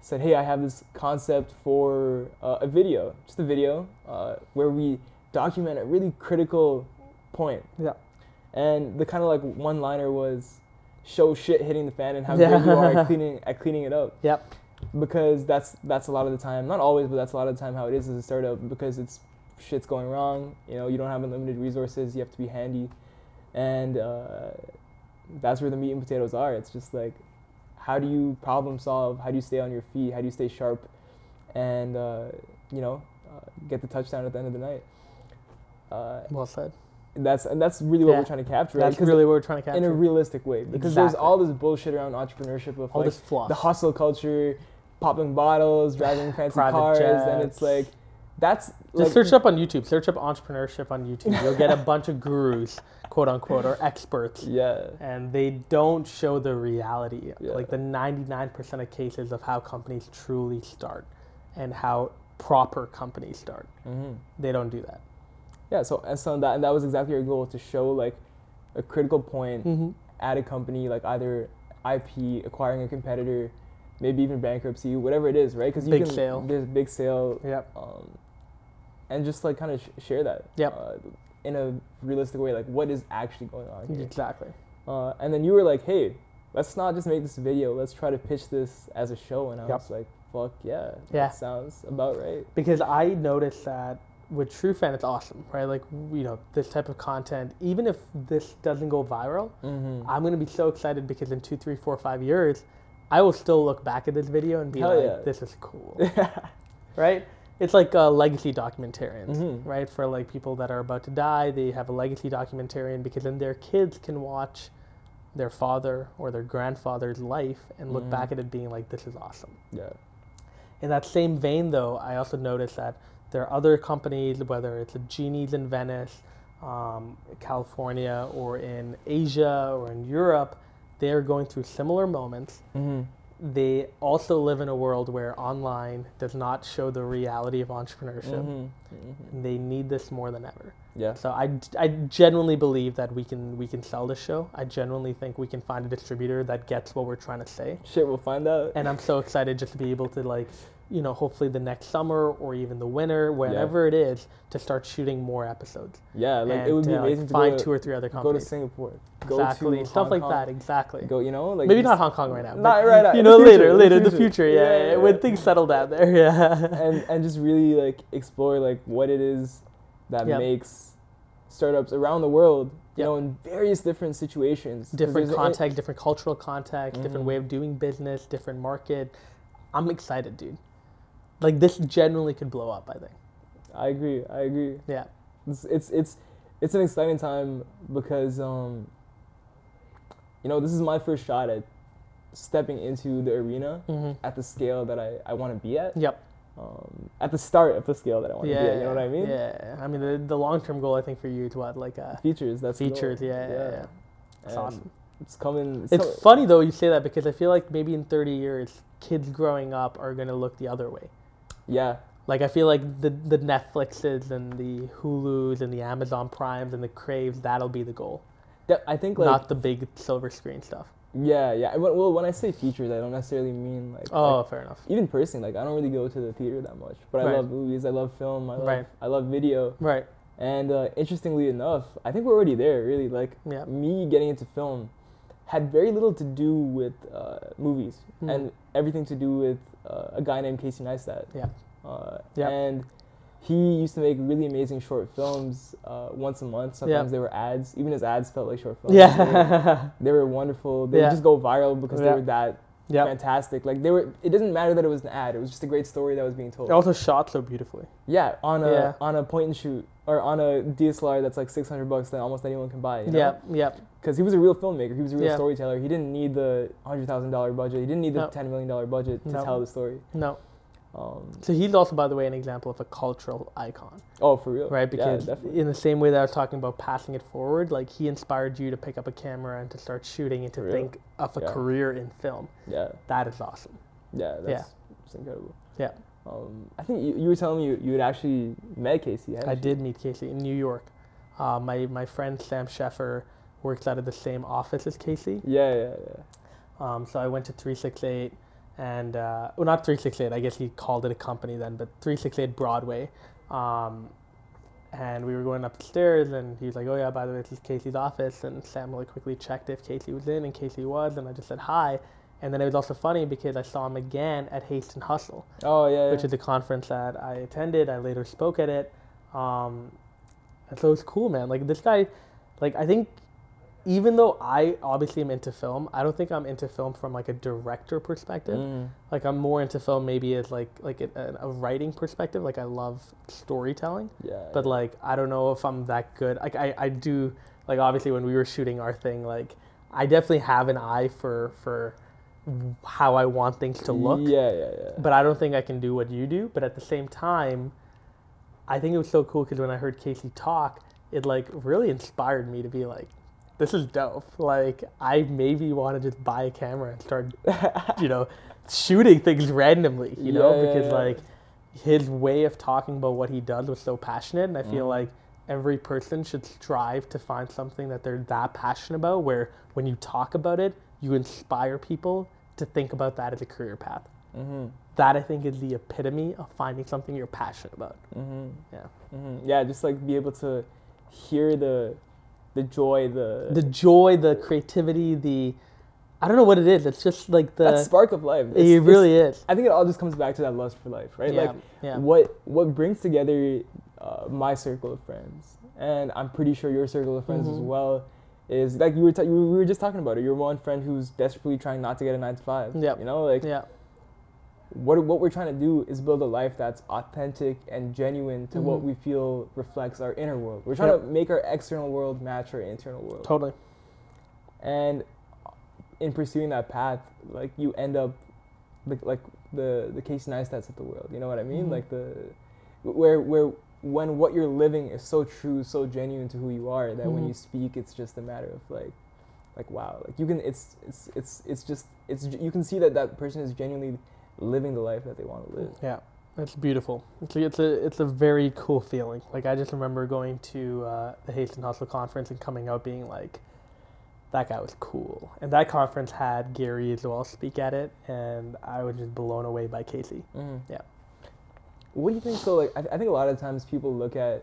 said, hey, I have this concept for uh, a video, just a video, uh, where we document a really critical point. Yeah. And the kind of like one liner was, show shit hitting the fan and how Yeah. good you are at cleaning at cleaning it up Yep. because that's that's a lot of the time not always but that's a lot of the time how it is as a startup because it's shit's going wrong you know you don't have unlimited resources you have to be handy and uh, that's where the meat and potatoes are it's just like how do you problem solve how do you stay on your feet how do you stay sharp and uh, you know uh, get the touchdown at the end of the night uh, Well said. that's and that's really what Yeah. we're trying to capture right? That's really what we're trying to capture. in a realistic way because there's all this bullshit around entrepreneurship of All like this fluff. the hustle culture, popping bottles, driving fancy Private cars, and it's like that's Just like search up on YouTube. Search up entrepreneurship on YouTube. You'll get a bunch of gurus, quote unquote, or experts, yeah, and they don't show the reality, Yeah. like the 99% of cases of how companies truly start and how proper companies start. hmm They don't do that. yeah. So and so that and that was exactly our goal to show like a critical point Mm-hmm. at a company, like either IP acquiring a competitor, maybe even bankruptcy, whatever it is, right? Because you Big can sale. there's big sale, Yep. um, and just like kind of sh- share that, Yep. uh, in a realistic way, like what is actually going on here. Exactly. Uh, and then you were like, hey, let's not just make this video. Let's try to pitch this as a show. And I Yep. was like, fuck yeah. Yeah. That sounds about right. because I noticed that with TrueFan, it's awesome, right? Like, you know, this type of content, even if this doesn't go viral, Mm-hmm. I'm gonna be so excited because in two, three, four, five years, I will still look back at this video and be Hell like, yeah. "This is cool," right? It's like a legacy documentarian, Mhm. right? For like people that are about to die, they have a legacy documentarian because then their kids can watch their father or their grandfather's life and look Mhm. back at it being like, "This is awesome." yeah. In that same vein, though, I also noticed that there are other companies, whether it's Genies in Venice, um, California, or in Asia or in Europe, they are going through similar moments. Mm-hmm. They also live in a world where online does not show the reality of entrepreneurship. Mm-hmm. And they need this more than ever. Yeah. So I, I genuinely believe that we can we can sell this show. I genuinely think we can find a distributor that gets what we're trying to say Shit, we'll find out. and I'm so excited just to be able to like, you know, hopefully the next summer or even the winter, whenever it is, to start shooting more episodes. yeah, like and it would be to, like, amazing to find go to, two or three other companies. go to. Singapore. Go exactly, to stuff Hong like Kong, that. Exactly. Go, you know, like Maybe not Hong Kong right now. Not but, right now. You know, the later, future, in later, in the future. Yeah, Yeah, yeah, yeah, when things settle down there. Yeah. and and just really like explore like what it is that Yep. makes startups around the world you Yep. know in various different situations. different there's a- context, different cultural context, different Mhm. way of doing business, different market. I'm excited, dude. Like this generally could blow up. I think. I agree. I agree. Yeah. It's it's it's, it's an exciting time because um, you know this is my first shot at stepping into the arena Mm-hmm. at the scale that I, I want to be at. Yep. Um, at the start of the scale that I want to Yeah. be at. You know what I mean? Yeah. I mean, the, the long term goal, I think, for you is what? Like, uh, Features. That's features. Yeah. Yeah. yeah. That's And awesome. It's coming. It's coming- funny, though, you say that because I feel like maybe in 30 years, kids growing up are going to look the other way. Yeah. Like, I feel like the, the Netflixes and the Hulus and the Amazon Primes and the Craves, that'll be the goal. That- I think like not the big silver screen stuff. yeah yeah. When- Well, when I say features, I don't necessarily mean like Oh, like, fair enough. even personally, like I don't really go to the theater that much, but I love movies, I love film, I love Right. I love video, Right. and uh, interestingly enough, I think we're already there. Really, like Yeah. me getting into film had very little to do with uh, movies Hmm. and everything to do with uh, a guy named Casey Neistat. Yeah. Uh, Yeah. And he used to make really amazing short films uh, once a month. Sometimes they were ads. Even his ads felt like short films. They were, Yeah. they were wonderful. They Yeah. just go viral because Yeah. they were that yeah. fantastic. Like they were. It doesn't matter that it was an ad. It was just a great story that was being told. It also shot so beautifully. Yeah, on a Yeah. on a point and shoot or on a DSLR that's like 600 bucks that almost anyone can buy. You know? Yeah. Yeah. Because he was a real filmmaker. He was a real Yeah. storyteller. He didn't need the hundred thousand dollar budget. He didn't need the No. ten million dollar budget to No. tell the story. No. Um, So he's also, by the way, an example of a cultural icon, oh, for real. right? Yeah, Because definitely. in the same way that I was talking about passing it forward, like he inspired you to pick up a camera and to start shooting and to think of a Yeah. career in film. yeah, That is awesome. yeah, that's, Yeah. incredible. Yeah. Um, I think you, you were telling me you, you had actually met Casey. I you? did meet Casey in New York. Uh, my my friend Sam Sheffer works out of the same office as Casey. Yeah, yeah, yeah. Um, so I went to 368 and, uh, well, not 368, I guess he called it a company then, but 368 Broadway. Um, and we were going upstairs and he was like, oh yeah, by the way, this is Casey's office. And Sam like quickly checked if Casey was in and Casey was. And I just said hi. And then it was also funny because I saw him again at Haste and Hustle, Oh yeah. which yeah. is a conference that I attended. I later spoke at it. Um, and so it's cool, man. Like this guy, like I think even though I obviously am into film, I don't think I'm into film from like a director perspective. Mm. Like I'm more into film maybe as like like a, a writing perspective. Like I love storytelling, Yeah. but yeah. like I don't know if I'm that good. Like I, I do like obviously when we were shooting our thing, like I definitely have an eye for for how I want things to look Yeah, yeah, yeah. but I don't think I can do what you do. But at the same time, I think it was so cool because when I heard Casey talk, it like really inspired me to be like, this is dope. Like I maybe want to just buy a camera and start, you know, shooting things randomly. You know, Yeah, yeah, because yeah. like his way of talking about what he does was so passionate, and I feel Mhm. like every person should strive to find something that they're that passionate about. Where when you talk about it, you inspire people to think about that as a career path mm-hmm. that I think is the epitome of finding something you're passionate about. Mm-hmm. Yeah. Mm-hmm. Yeah, just like be able to hear the the joy, the The joy, the creativity, the I don't know what it is. It's just like the that spark of life. it really is. I think it all just comes back to that lust for life, right? Yeah, Like yeah. what what brings together uh, my circle of friends, and I'm pretty sure your circle of friends as Mhm. well, is like you were ta- you we were just talking about it. You're one friend who's desperately trying not to get a nine to five. Yeah, You know, like Yeah. What what we're trying to do is build a life that's authentic and genuine to what Mhm. we feel reflects our inner world. We're trying Yep. to make our external world match our internal world. Totally. and in pursuing that path like you end up like, like the the Casey Neistats of the world you know what I mean Mhm. like the where where when what you're living is so true so genuine to who you are that when Mhm. you speak it's just a matter of like like wow like you can it's it's it's it's just it's you can see that that person is genuinely living the life that they want to live Yeah. It's beautiful. It's a, it's a it's a very cool feeling. Like I just remember going to uh, the Haste and Hustle conference and coming out being like, that guy was cool. And that conference had Gary as well speak at it, and I was just blown away by Casey. mm-hmm. Yeah. What do you think? So, like, I, I think a lot of times people look at.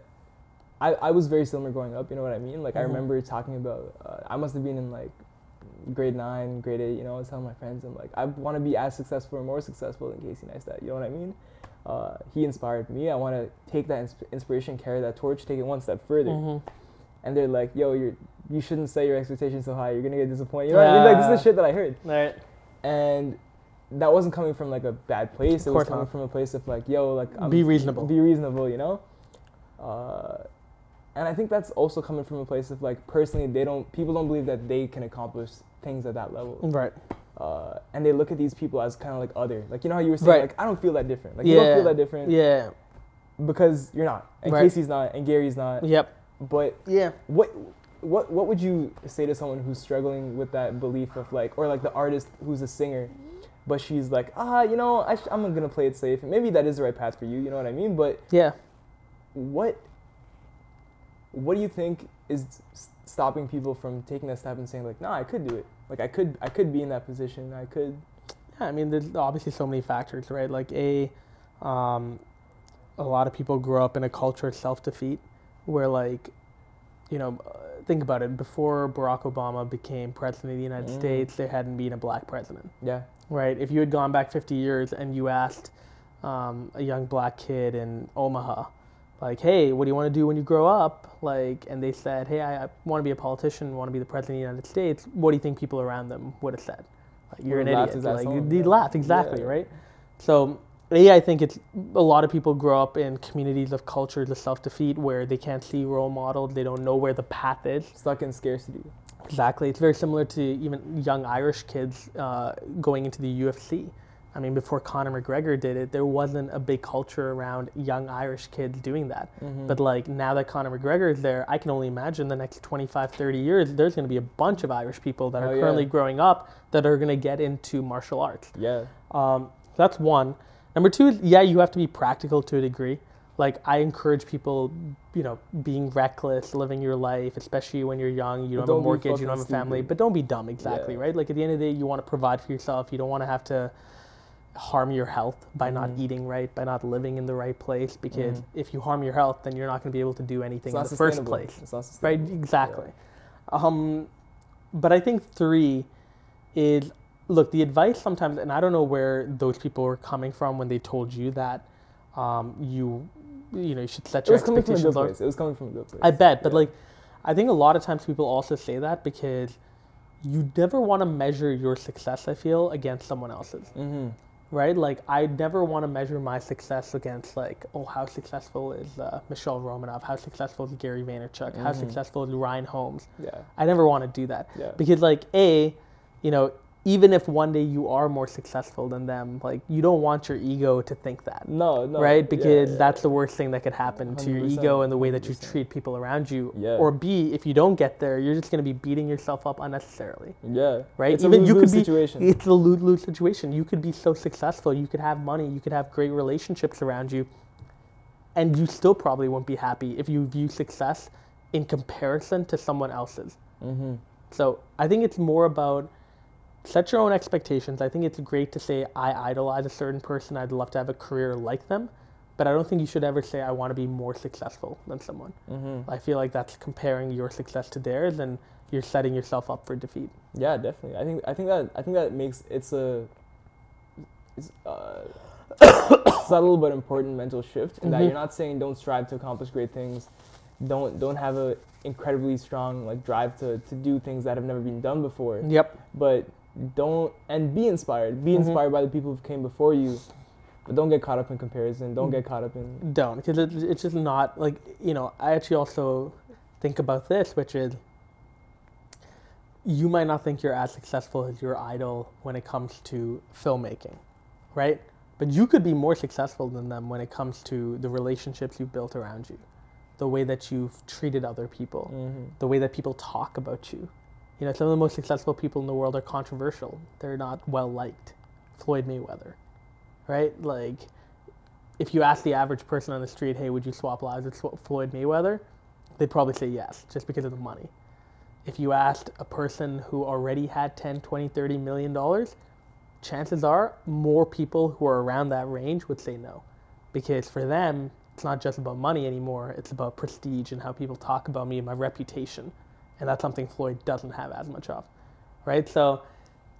I, I was very similar growing up. You know what I mean? Like, I Mhm. remember talking about. Uh, I must have been in like grade nine, grade eight. You know, I was telling my friends, I'm like, I want to be as successful or more successful than Casey Neistat. You know what I mean? Uh, he inspired me. I want to take that insp- inspiration, carry that torch, take it one step further. Mhm. And they're like, "Yo, you're you shouldn't set your expectations so high. You're gonna get disappointed." You know what I mean? Like, this is the shit that I heard Right. and that wasn't coming from like a bad place. It was coming not. from a place of like, yo, like I'm, Be reasonable. Be reasonable, you know. Uh, and I think that's also coming from a place of like personally, they don't people don't believe that they can accomplish things at that level. Right. uh, and they look at these people as kind of like other. Like you know how you were saying, Right. like I don't feel that different. Like you don't Yeah. feel that different Yeah. because you're not, and Right. Casey's not, and Gary's not. Yep. But Yeah. what what what would you say to someone who's struggling with that belief of like, or like the artist who's a singer, but she's like, ah, you know, I sh- I'm gonna play it safe, and maybe that is the right path for you. You know what I mean? But Yeah. what what do you think is stopping people from taking that step and saying like, nah, I could do it. Like I could I could be in that position. I could. Yeah, I mean, there's obviously so many factors, right? Like a, um, a lot of people grow up in a culture of self-defeat, where like, you know, uh, think about it. Before Barack Obama became president of the United Mm. States, there hadn't been a black president, Yeah. right? If you had gone back 50 years and you asked um, a young black kid in Omaha, like, hey, what do you want to do when you grow up? Like, and they said, hey, I, I want to be a politician, want to be the president of the United States. What do you think people around them would have said? Like, you're an Would've idiot. Like, they yeah. laughed exactly, Yeah. right? So, A, I think it's a lot of people grow up in communities of cultures of self defeat where they can't see role models, they don't know where the path is. Stuck in scarcity. Exactly. It's very similar to even young Irish kids uh, going into the UFC. I mean, before Conor McGregor did it, there wasn't a big culture around young Irish kids doing that. Mm-hmm. But like now that Conor McGregor is there, I can only imagine the next 25, 30 years, there's going to be a bunch of Irish people that Oh, are yeah. currently growing up that are going to get into martial arts. yeah. Um, that's one. Number two is yeah, you have to be practical to a degree. Like I encourage people, you know, being reckless, living your life, especially when you're young. You don't, don't have a mortgage, you don't have a family, stupid. but don't be dumb. Exactly Yeah. right. Like at the end of the day, you want to provide for yourself. You don't want to have to harm your health by not Mhm. eating right, by not living in the right place. Because Mhm. if you harm your health, then you're not going to be able to do anything in the first place right exactly um, but i think three is look the advice sometimes and i don't know where those people were coming from when they told you that um, you you know you should set It your was coming from a expectations good low place. It was coming from a good place. i bet but Yeah. like i think a lot of times people also say that because you never want to measure your success i feel against someone else's Mm-hmm. Right? Like I never want to measure my success against like, oh, how successful is uh, Michele Romanow? How successful is Gary Vaynerchuk? How Mhm. successful is Ryan Holmes? Yeah. I never want to do that Yeah. because like a, you know, even if one day you are more successful than them, like you don't want your ego to think that. No, no. right? Because yeah, that's yeah. the worst thing that could happen to your ego and the way that you 100%. treat people around you. Yeah. Or B, if you don't get there, you're just going to be beating yourself up unnecessarily Yeah. right? It's Even a you could be situation. it's a lose lose situation. You could be so successful, you could have money, you could have great relationships around you, and you still probably won't be happy if you view success in comparison to someone else's. mm-hmm. So I think it's more about set your own expectations. I think it's great to say I idolize a certain person. I'd love to have a career like them, but I don't think you should ever say I want to be more successful than someone. Mm-hmm. I feel like that's comparing your success to theirs, and you're setting yourself up for defeat. Yeah, definitely. I think I think that I think that makes it's a it's uh subtle but important mental shift in that Mhm. you're not saying don't strive to accomplish great things, don't don't have a incredibly strong like drive to to do things that have never been done before, Yep. but don't and be inspired. Be Mhm. inspired by the people who came before you, but don't get caught up in comparison. Don't Mm. get caught up in don't because it, it's just not like you know i actually also think about this which is you might not think you're as successful as your idol when it comes to filmmaking right but you could be more successful than them when it comes to the relationships you've built around you the way that you've treated other people mm-hmm. the way that people talk about you you know some of the most successful people in the world are controversial they're not well liked floyd mayweather right like if you ask the average person on the street, hey, would you swap lives with Floyd Mayweather? They'd probably say yes, just because of the money. If you asked a person who already had 10, 20, 30 million dollars, chances are more people who are around that range would say no. Because for them, it's not just about money anymore, it's about prestige and how people talk about me and my reputation. And that's something Floyd doesn't have as much of. Right? So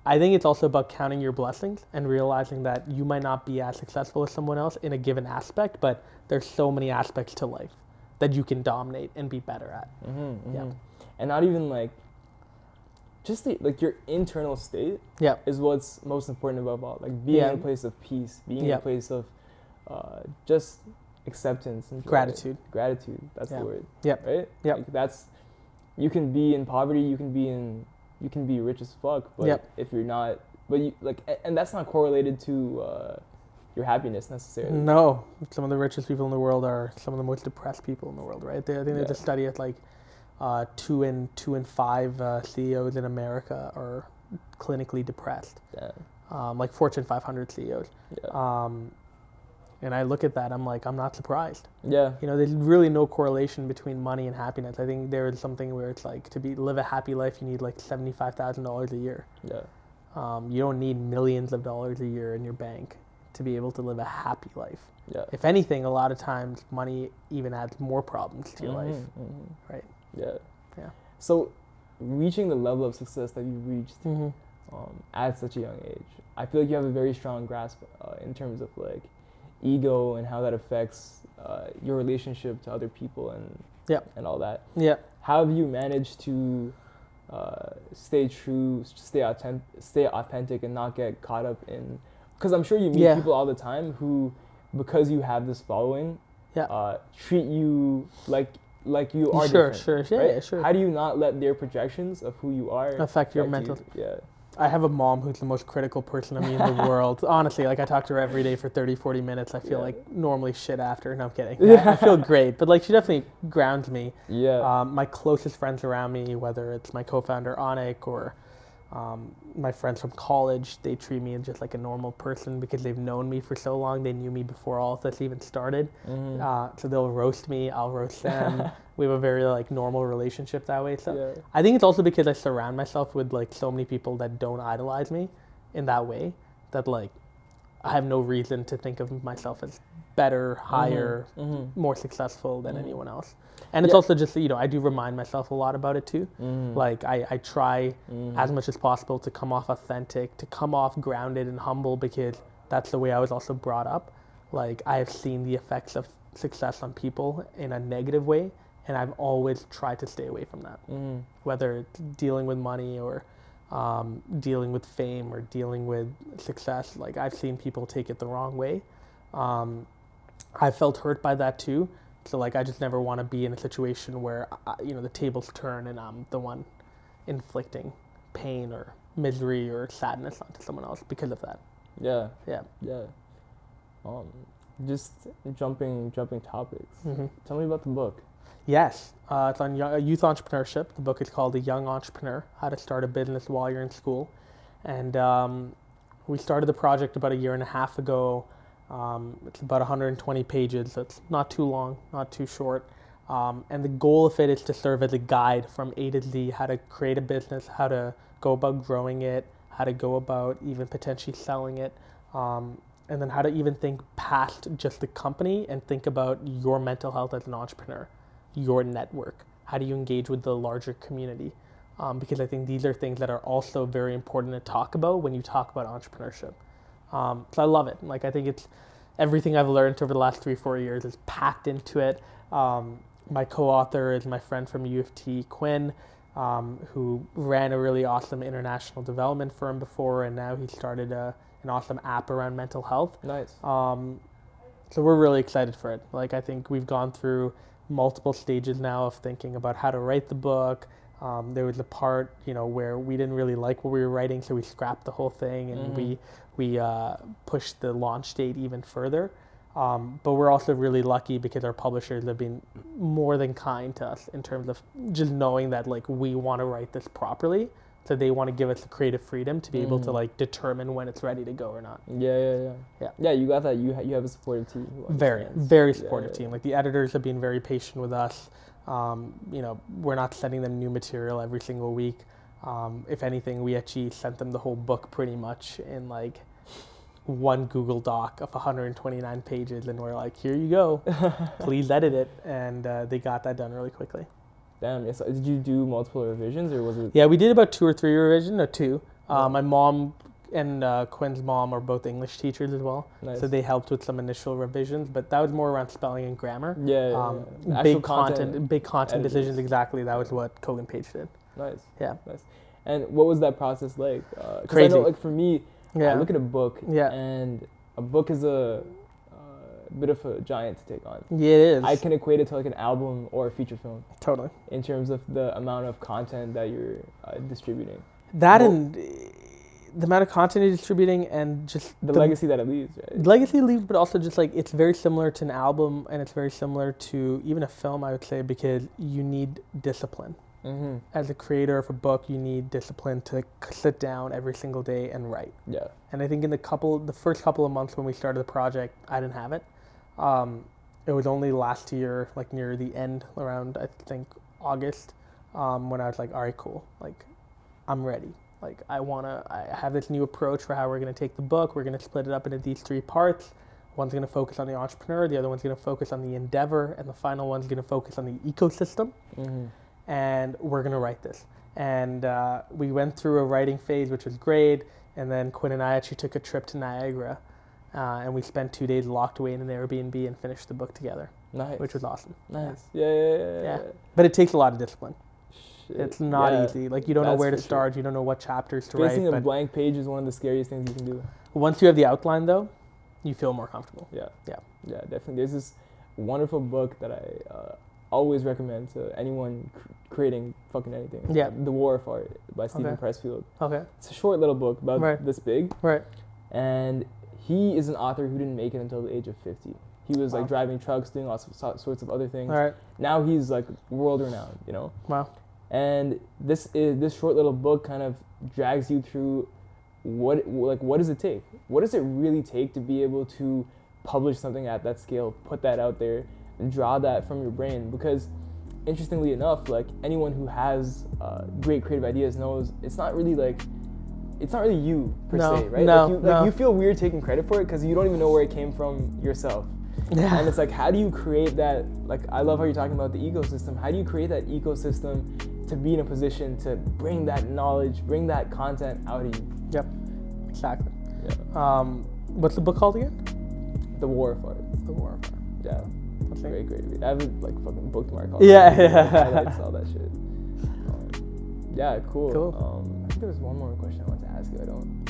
I think it's also about counting your blessings and realizing that you might not be as successful as someone else in a given aspect, but there's so many aspects to life that you can dominate and be better at. Mm-hmm, Yeah. and not even like just the, like your internal state Yeah. is what's most important above all. Like being Yeah. in a place of peace, being in a place of uh, just acceptance and. Gratitude. Gratitude. That's Yeah. the word. Yep. Right. Yep. Like that's you can be in poverty. You can be in you can be rich as fuck, but Yep. if you're not but you like, and that's not correlated to uh, your happiness necessarily. No, some of the richest people in the world are some of the most depressed people in the world, right? They, I think Yeah. they just study it like uh, two and two and five uh, CEOs in America are clinically depressed, Damn. um, like Fortune 500 CEOs. Yeah. Um, and I look at that, I'm like, I'm not surprised. yeah. You know, there's really no correlation between money and happiness. I think there is something where it's like to be live a happy life, you need like seventy-five thousand dollars a year. Yeah. Um, you don't need millions of dollars a year in your bank to be able to live a happy life. Yeah. If anything, a lot of times money even adds more problems to your life. Mhm, mhm. Right. Yeah. Yeah. So, reaching the level of success that you reached Mm-hmm. um, at such a young age, I feel like you have a very strong grasp uh, in terms of like ego and how that affects uh, your relationship to other people and Yeah. and all that. Yeah. How have you managed to uh, stay true, stay authentic, stay authentic, and not get caught up in? Because I'm sure you meet Yeah. people all the time who, because you have this following, Yeah. uh, treat you like like you are Sure, different. sure, yeah, right? yeah, sure. How do you not let their projections of who you are Affect your you? mental- Yeah. I have a mom who's the most critical person of me in the world. Honestly, like I talk to her every day for 30, 40 minutes. I feel Yeah. like normally shit after. No, I'm kidding. I, I feel great, but like she definitely grounds me. Yeah. Um, my closest friends around me, whether it's my co-founder Onik or um, my friends from college, they treat me just like a normal person because they've known me for so long. They knew me before all of this even started. Mhm. Uh, so they'll roast me, I'll roast them. we have a very like normal relationship that way. So yeah. I think it's also because I surround myself with like so many people that don't idolize me in that way that like I have no reason to think of myself as better, higher, Mhm. more successful than Mhm. anyone else. And it's Yeah. also just you know I do remind myself a lot about it too. Mhm. Like I, I try Mhm. as much as possible to come off authentic, to come off grounded and humble because that's the way I was also brought up. Like I have seen the effects of success on people in a negative way, and I've always tried to stay away from that. Mhm. Whether it's dealing with money or um, dealing with fame or dealing with success, like I've seen people take it the wrong way. Um, I felt hurt by that too. So like I just never want to be in a situation where I, you know the tables turn and I'm the one inflicting pain or misery or sadness onto someone else because of that. Yeah. Yeah. Yeah. Um, just jumping jumping topics. hmm Tell me about the book. Yes, uh, it's on yo- youth entrepreneurship. The book is called The Young Entrepreneur: How to Start a Business While You're in School, and um, we started the project about a year and a half ago. Um, it's about 120 pages, so it's not too long, not too short. Um, and the goal of it is to serve as a guide from A to Z: how to create a business, how to go about growing it, how to go about even potentially selling it, um, and then how to even think past just the company and think about your mental health as an entrepreneur your network? How do you engage with the larger community? Um, because I think these are things that are also very important to talk about when you talk about entrepreneurship. Um, so I love it. Like I think it's everything I've learned over the last three four years is packed into it. Um, my co-author is my friend from U of T, Quinn, um, who ran a really awesome international development firm before, and now he started a, an awesome app around mental health. Nice. Um, so we're really excited for it. Like I think we've gone through multiple stages now of thinking about how to write the book. Um, there was a part, you know, where we didn't really like what we were writing, so we scrapped the whole thing and Mhm. we we uh, pushed the launch date even further. Um, but we're also really lucky because our publishers have been more than kind to us in terms of just knowing that like we want to write this properly. So they want to give us the creative freedom to be able to Mhm. like determine when it's ready to go or not. Yeah, yeah, yeah. Yeah. Yeah, you got that. You ha- you have a supportive team. very very Yeah, supportive yeah, team like the editors have been very patient with us um, you know we're not sending them new material every single week um, if anything we actually sent them the whole book pretty much in like one google doc of 129 pages and we're like here you go please edit it and uh, they got that done really quickly Damn. Yes. Did you do multiple revisions or was it? yeah we did about two or three revisions or two uh, my mom and uh, quinn's mom are both english teachers as well Nice. so they helped with some initial revisions but that was more around spelling and grammar Yeah. yeah, um, yeah. Big content, big content editors. decisions. Exactly, that was what Kogan Page did. Nice. Yeah. Nice. And what was that process like? Uh 'cause I Crazy. know, like for me, Yeah, I look at a book. Yeah. And a book is a uh, bit of a giant to take on. yeah, it is. I can equate it to like an album or a feature film totally in terms of the amount of content that you're uh, distributing. that Well- and the amount of content you're distributing and just the, legacy that it leaves, right? legacy leaves, but also just like it's very similar to an album and it's very similar to even a film, I would say, because you need discipline. Mm-hmm. As a creator of a book, you need discipline to sit down every single day and write. Yeah. And I think in the couple, the first couple of months when we started the project, I didn't have it. Um, it was only last year, like near the end, around I think August, um, when I was like, all right, cool, like I'm ready. Like I wanna, I have this new approach for how we're gonna take the book. We're gonna split it up into these three parts. One's gonna focus on the entrepreneur, the other one's gonna focus on the endeavor, and the final one's gonna focus on the ecosystem Mm-hmm. And we're gonna write this. And uh, we went through a writing phase, which was great. And then Quinn and I actually took a trip to Niagara, uh, and we spent two days locked away in an Airbnb and finished the book together, Nice. which was awesome. nice. Yeah, yeah, yeah. yeah, Yeah. But it takes a lot of discipline. Shit. It's not Yeah. easy. Like you don't know where to for sure. start. You don't know what chapters to Facing write. a blank page is one of the scariest things you can do. once you have the outline, though, you feel more comfortable. Yeah. Yeah. Yeah, definitely. There's this wonderful book that I uh, always recommend to anyone cr- creating fucking anything. Yeah. The War of Art by Stephen Okay. Pressfield. Okay. It's a short little book about Right. this big, Right. and he is an author who didn't make it until the age of 50. He was Wow. like driving trucks, doing all so- sorts of other things. All right. Now he's like world renowned, you know. Wow. And this is this short little book kind of drags you through what like what does it take? What does it really take to be able to publish something at that scale, put that out there, draw that from your brain? Because interestingly enough, like anyone who has uh, great creative ideas knows it's not really like it's not really you per No, se, right? no, like, you, no. like you feel weird taking credit for it because you don't even know where it came from yourself. Yeah. And it's like, how do you create that? Like, I love how you're talking about the ecosystem. How do you create that ecosystem to be in a position to bring that knowledge, bring that content out of you? Yep. Exactly. Yeah. Um, what's the book called again? The War of Art. The War of Art. Yeah. That's a Great, great read. I have it like fucking bookmark all Yeah, the yeah. highlights, all that shit. Um, yeah, cool. Cool. Um, I think there was one more question I wanted to ask you. I don't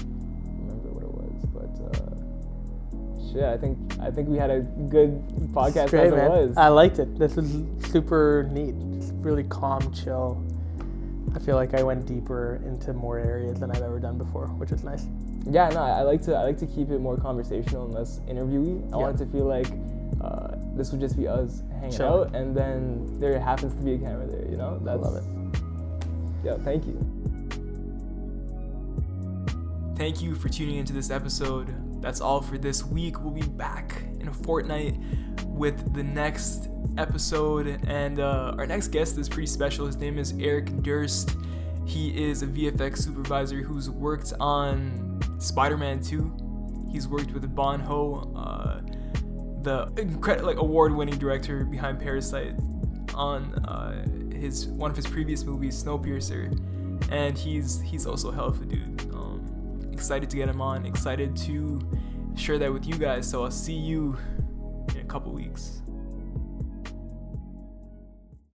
remember what it was, but uh, shit, I think I think we had a good podcast great, as it man. was. I liked it. This was super neat. It's really calm, chill. I feel like I went deeper into more areas than I've ever done before, which is nice. Yeah, no, I I like to I like to keep it more conversational and less interviewee. I Yeah. want it to feel like uh, this would just be us hanging Chill. out, and then there happens to be a camera there. You know, that's love it. Yeah, thank you. Thank you for tuning into this episode. That's all for this week. We'll be back in a fortnight with the next episode. And uh, our next guest is pretty special. His name is Eric Durst. He is a VFX supervisor who's worked on Spider Man 2. He's worked with Bon Ho, uh, the incredible, like award-winning director behind Parasite, on uh, his one of his previous movies, Snowpiercer, and he's he's also a hell of a dude. Um, excited to get him on. Excited to share that with you guys. So I'll see you in a couple weeks.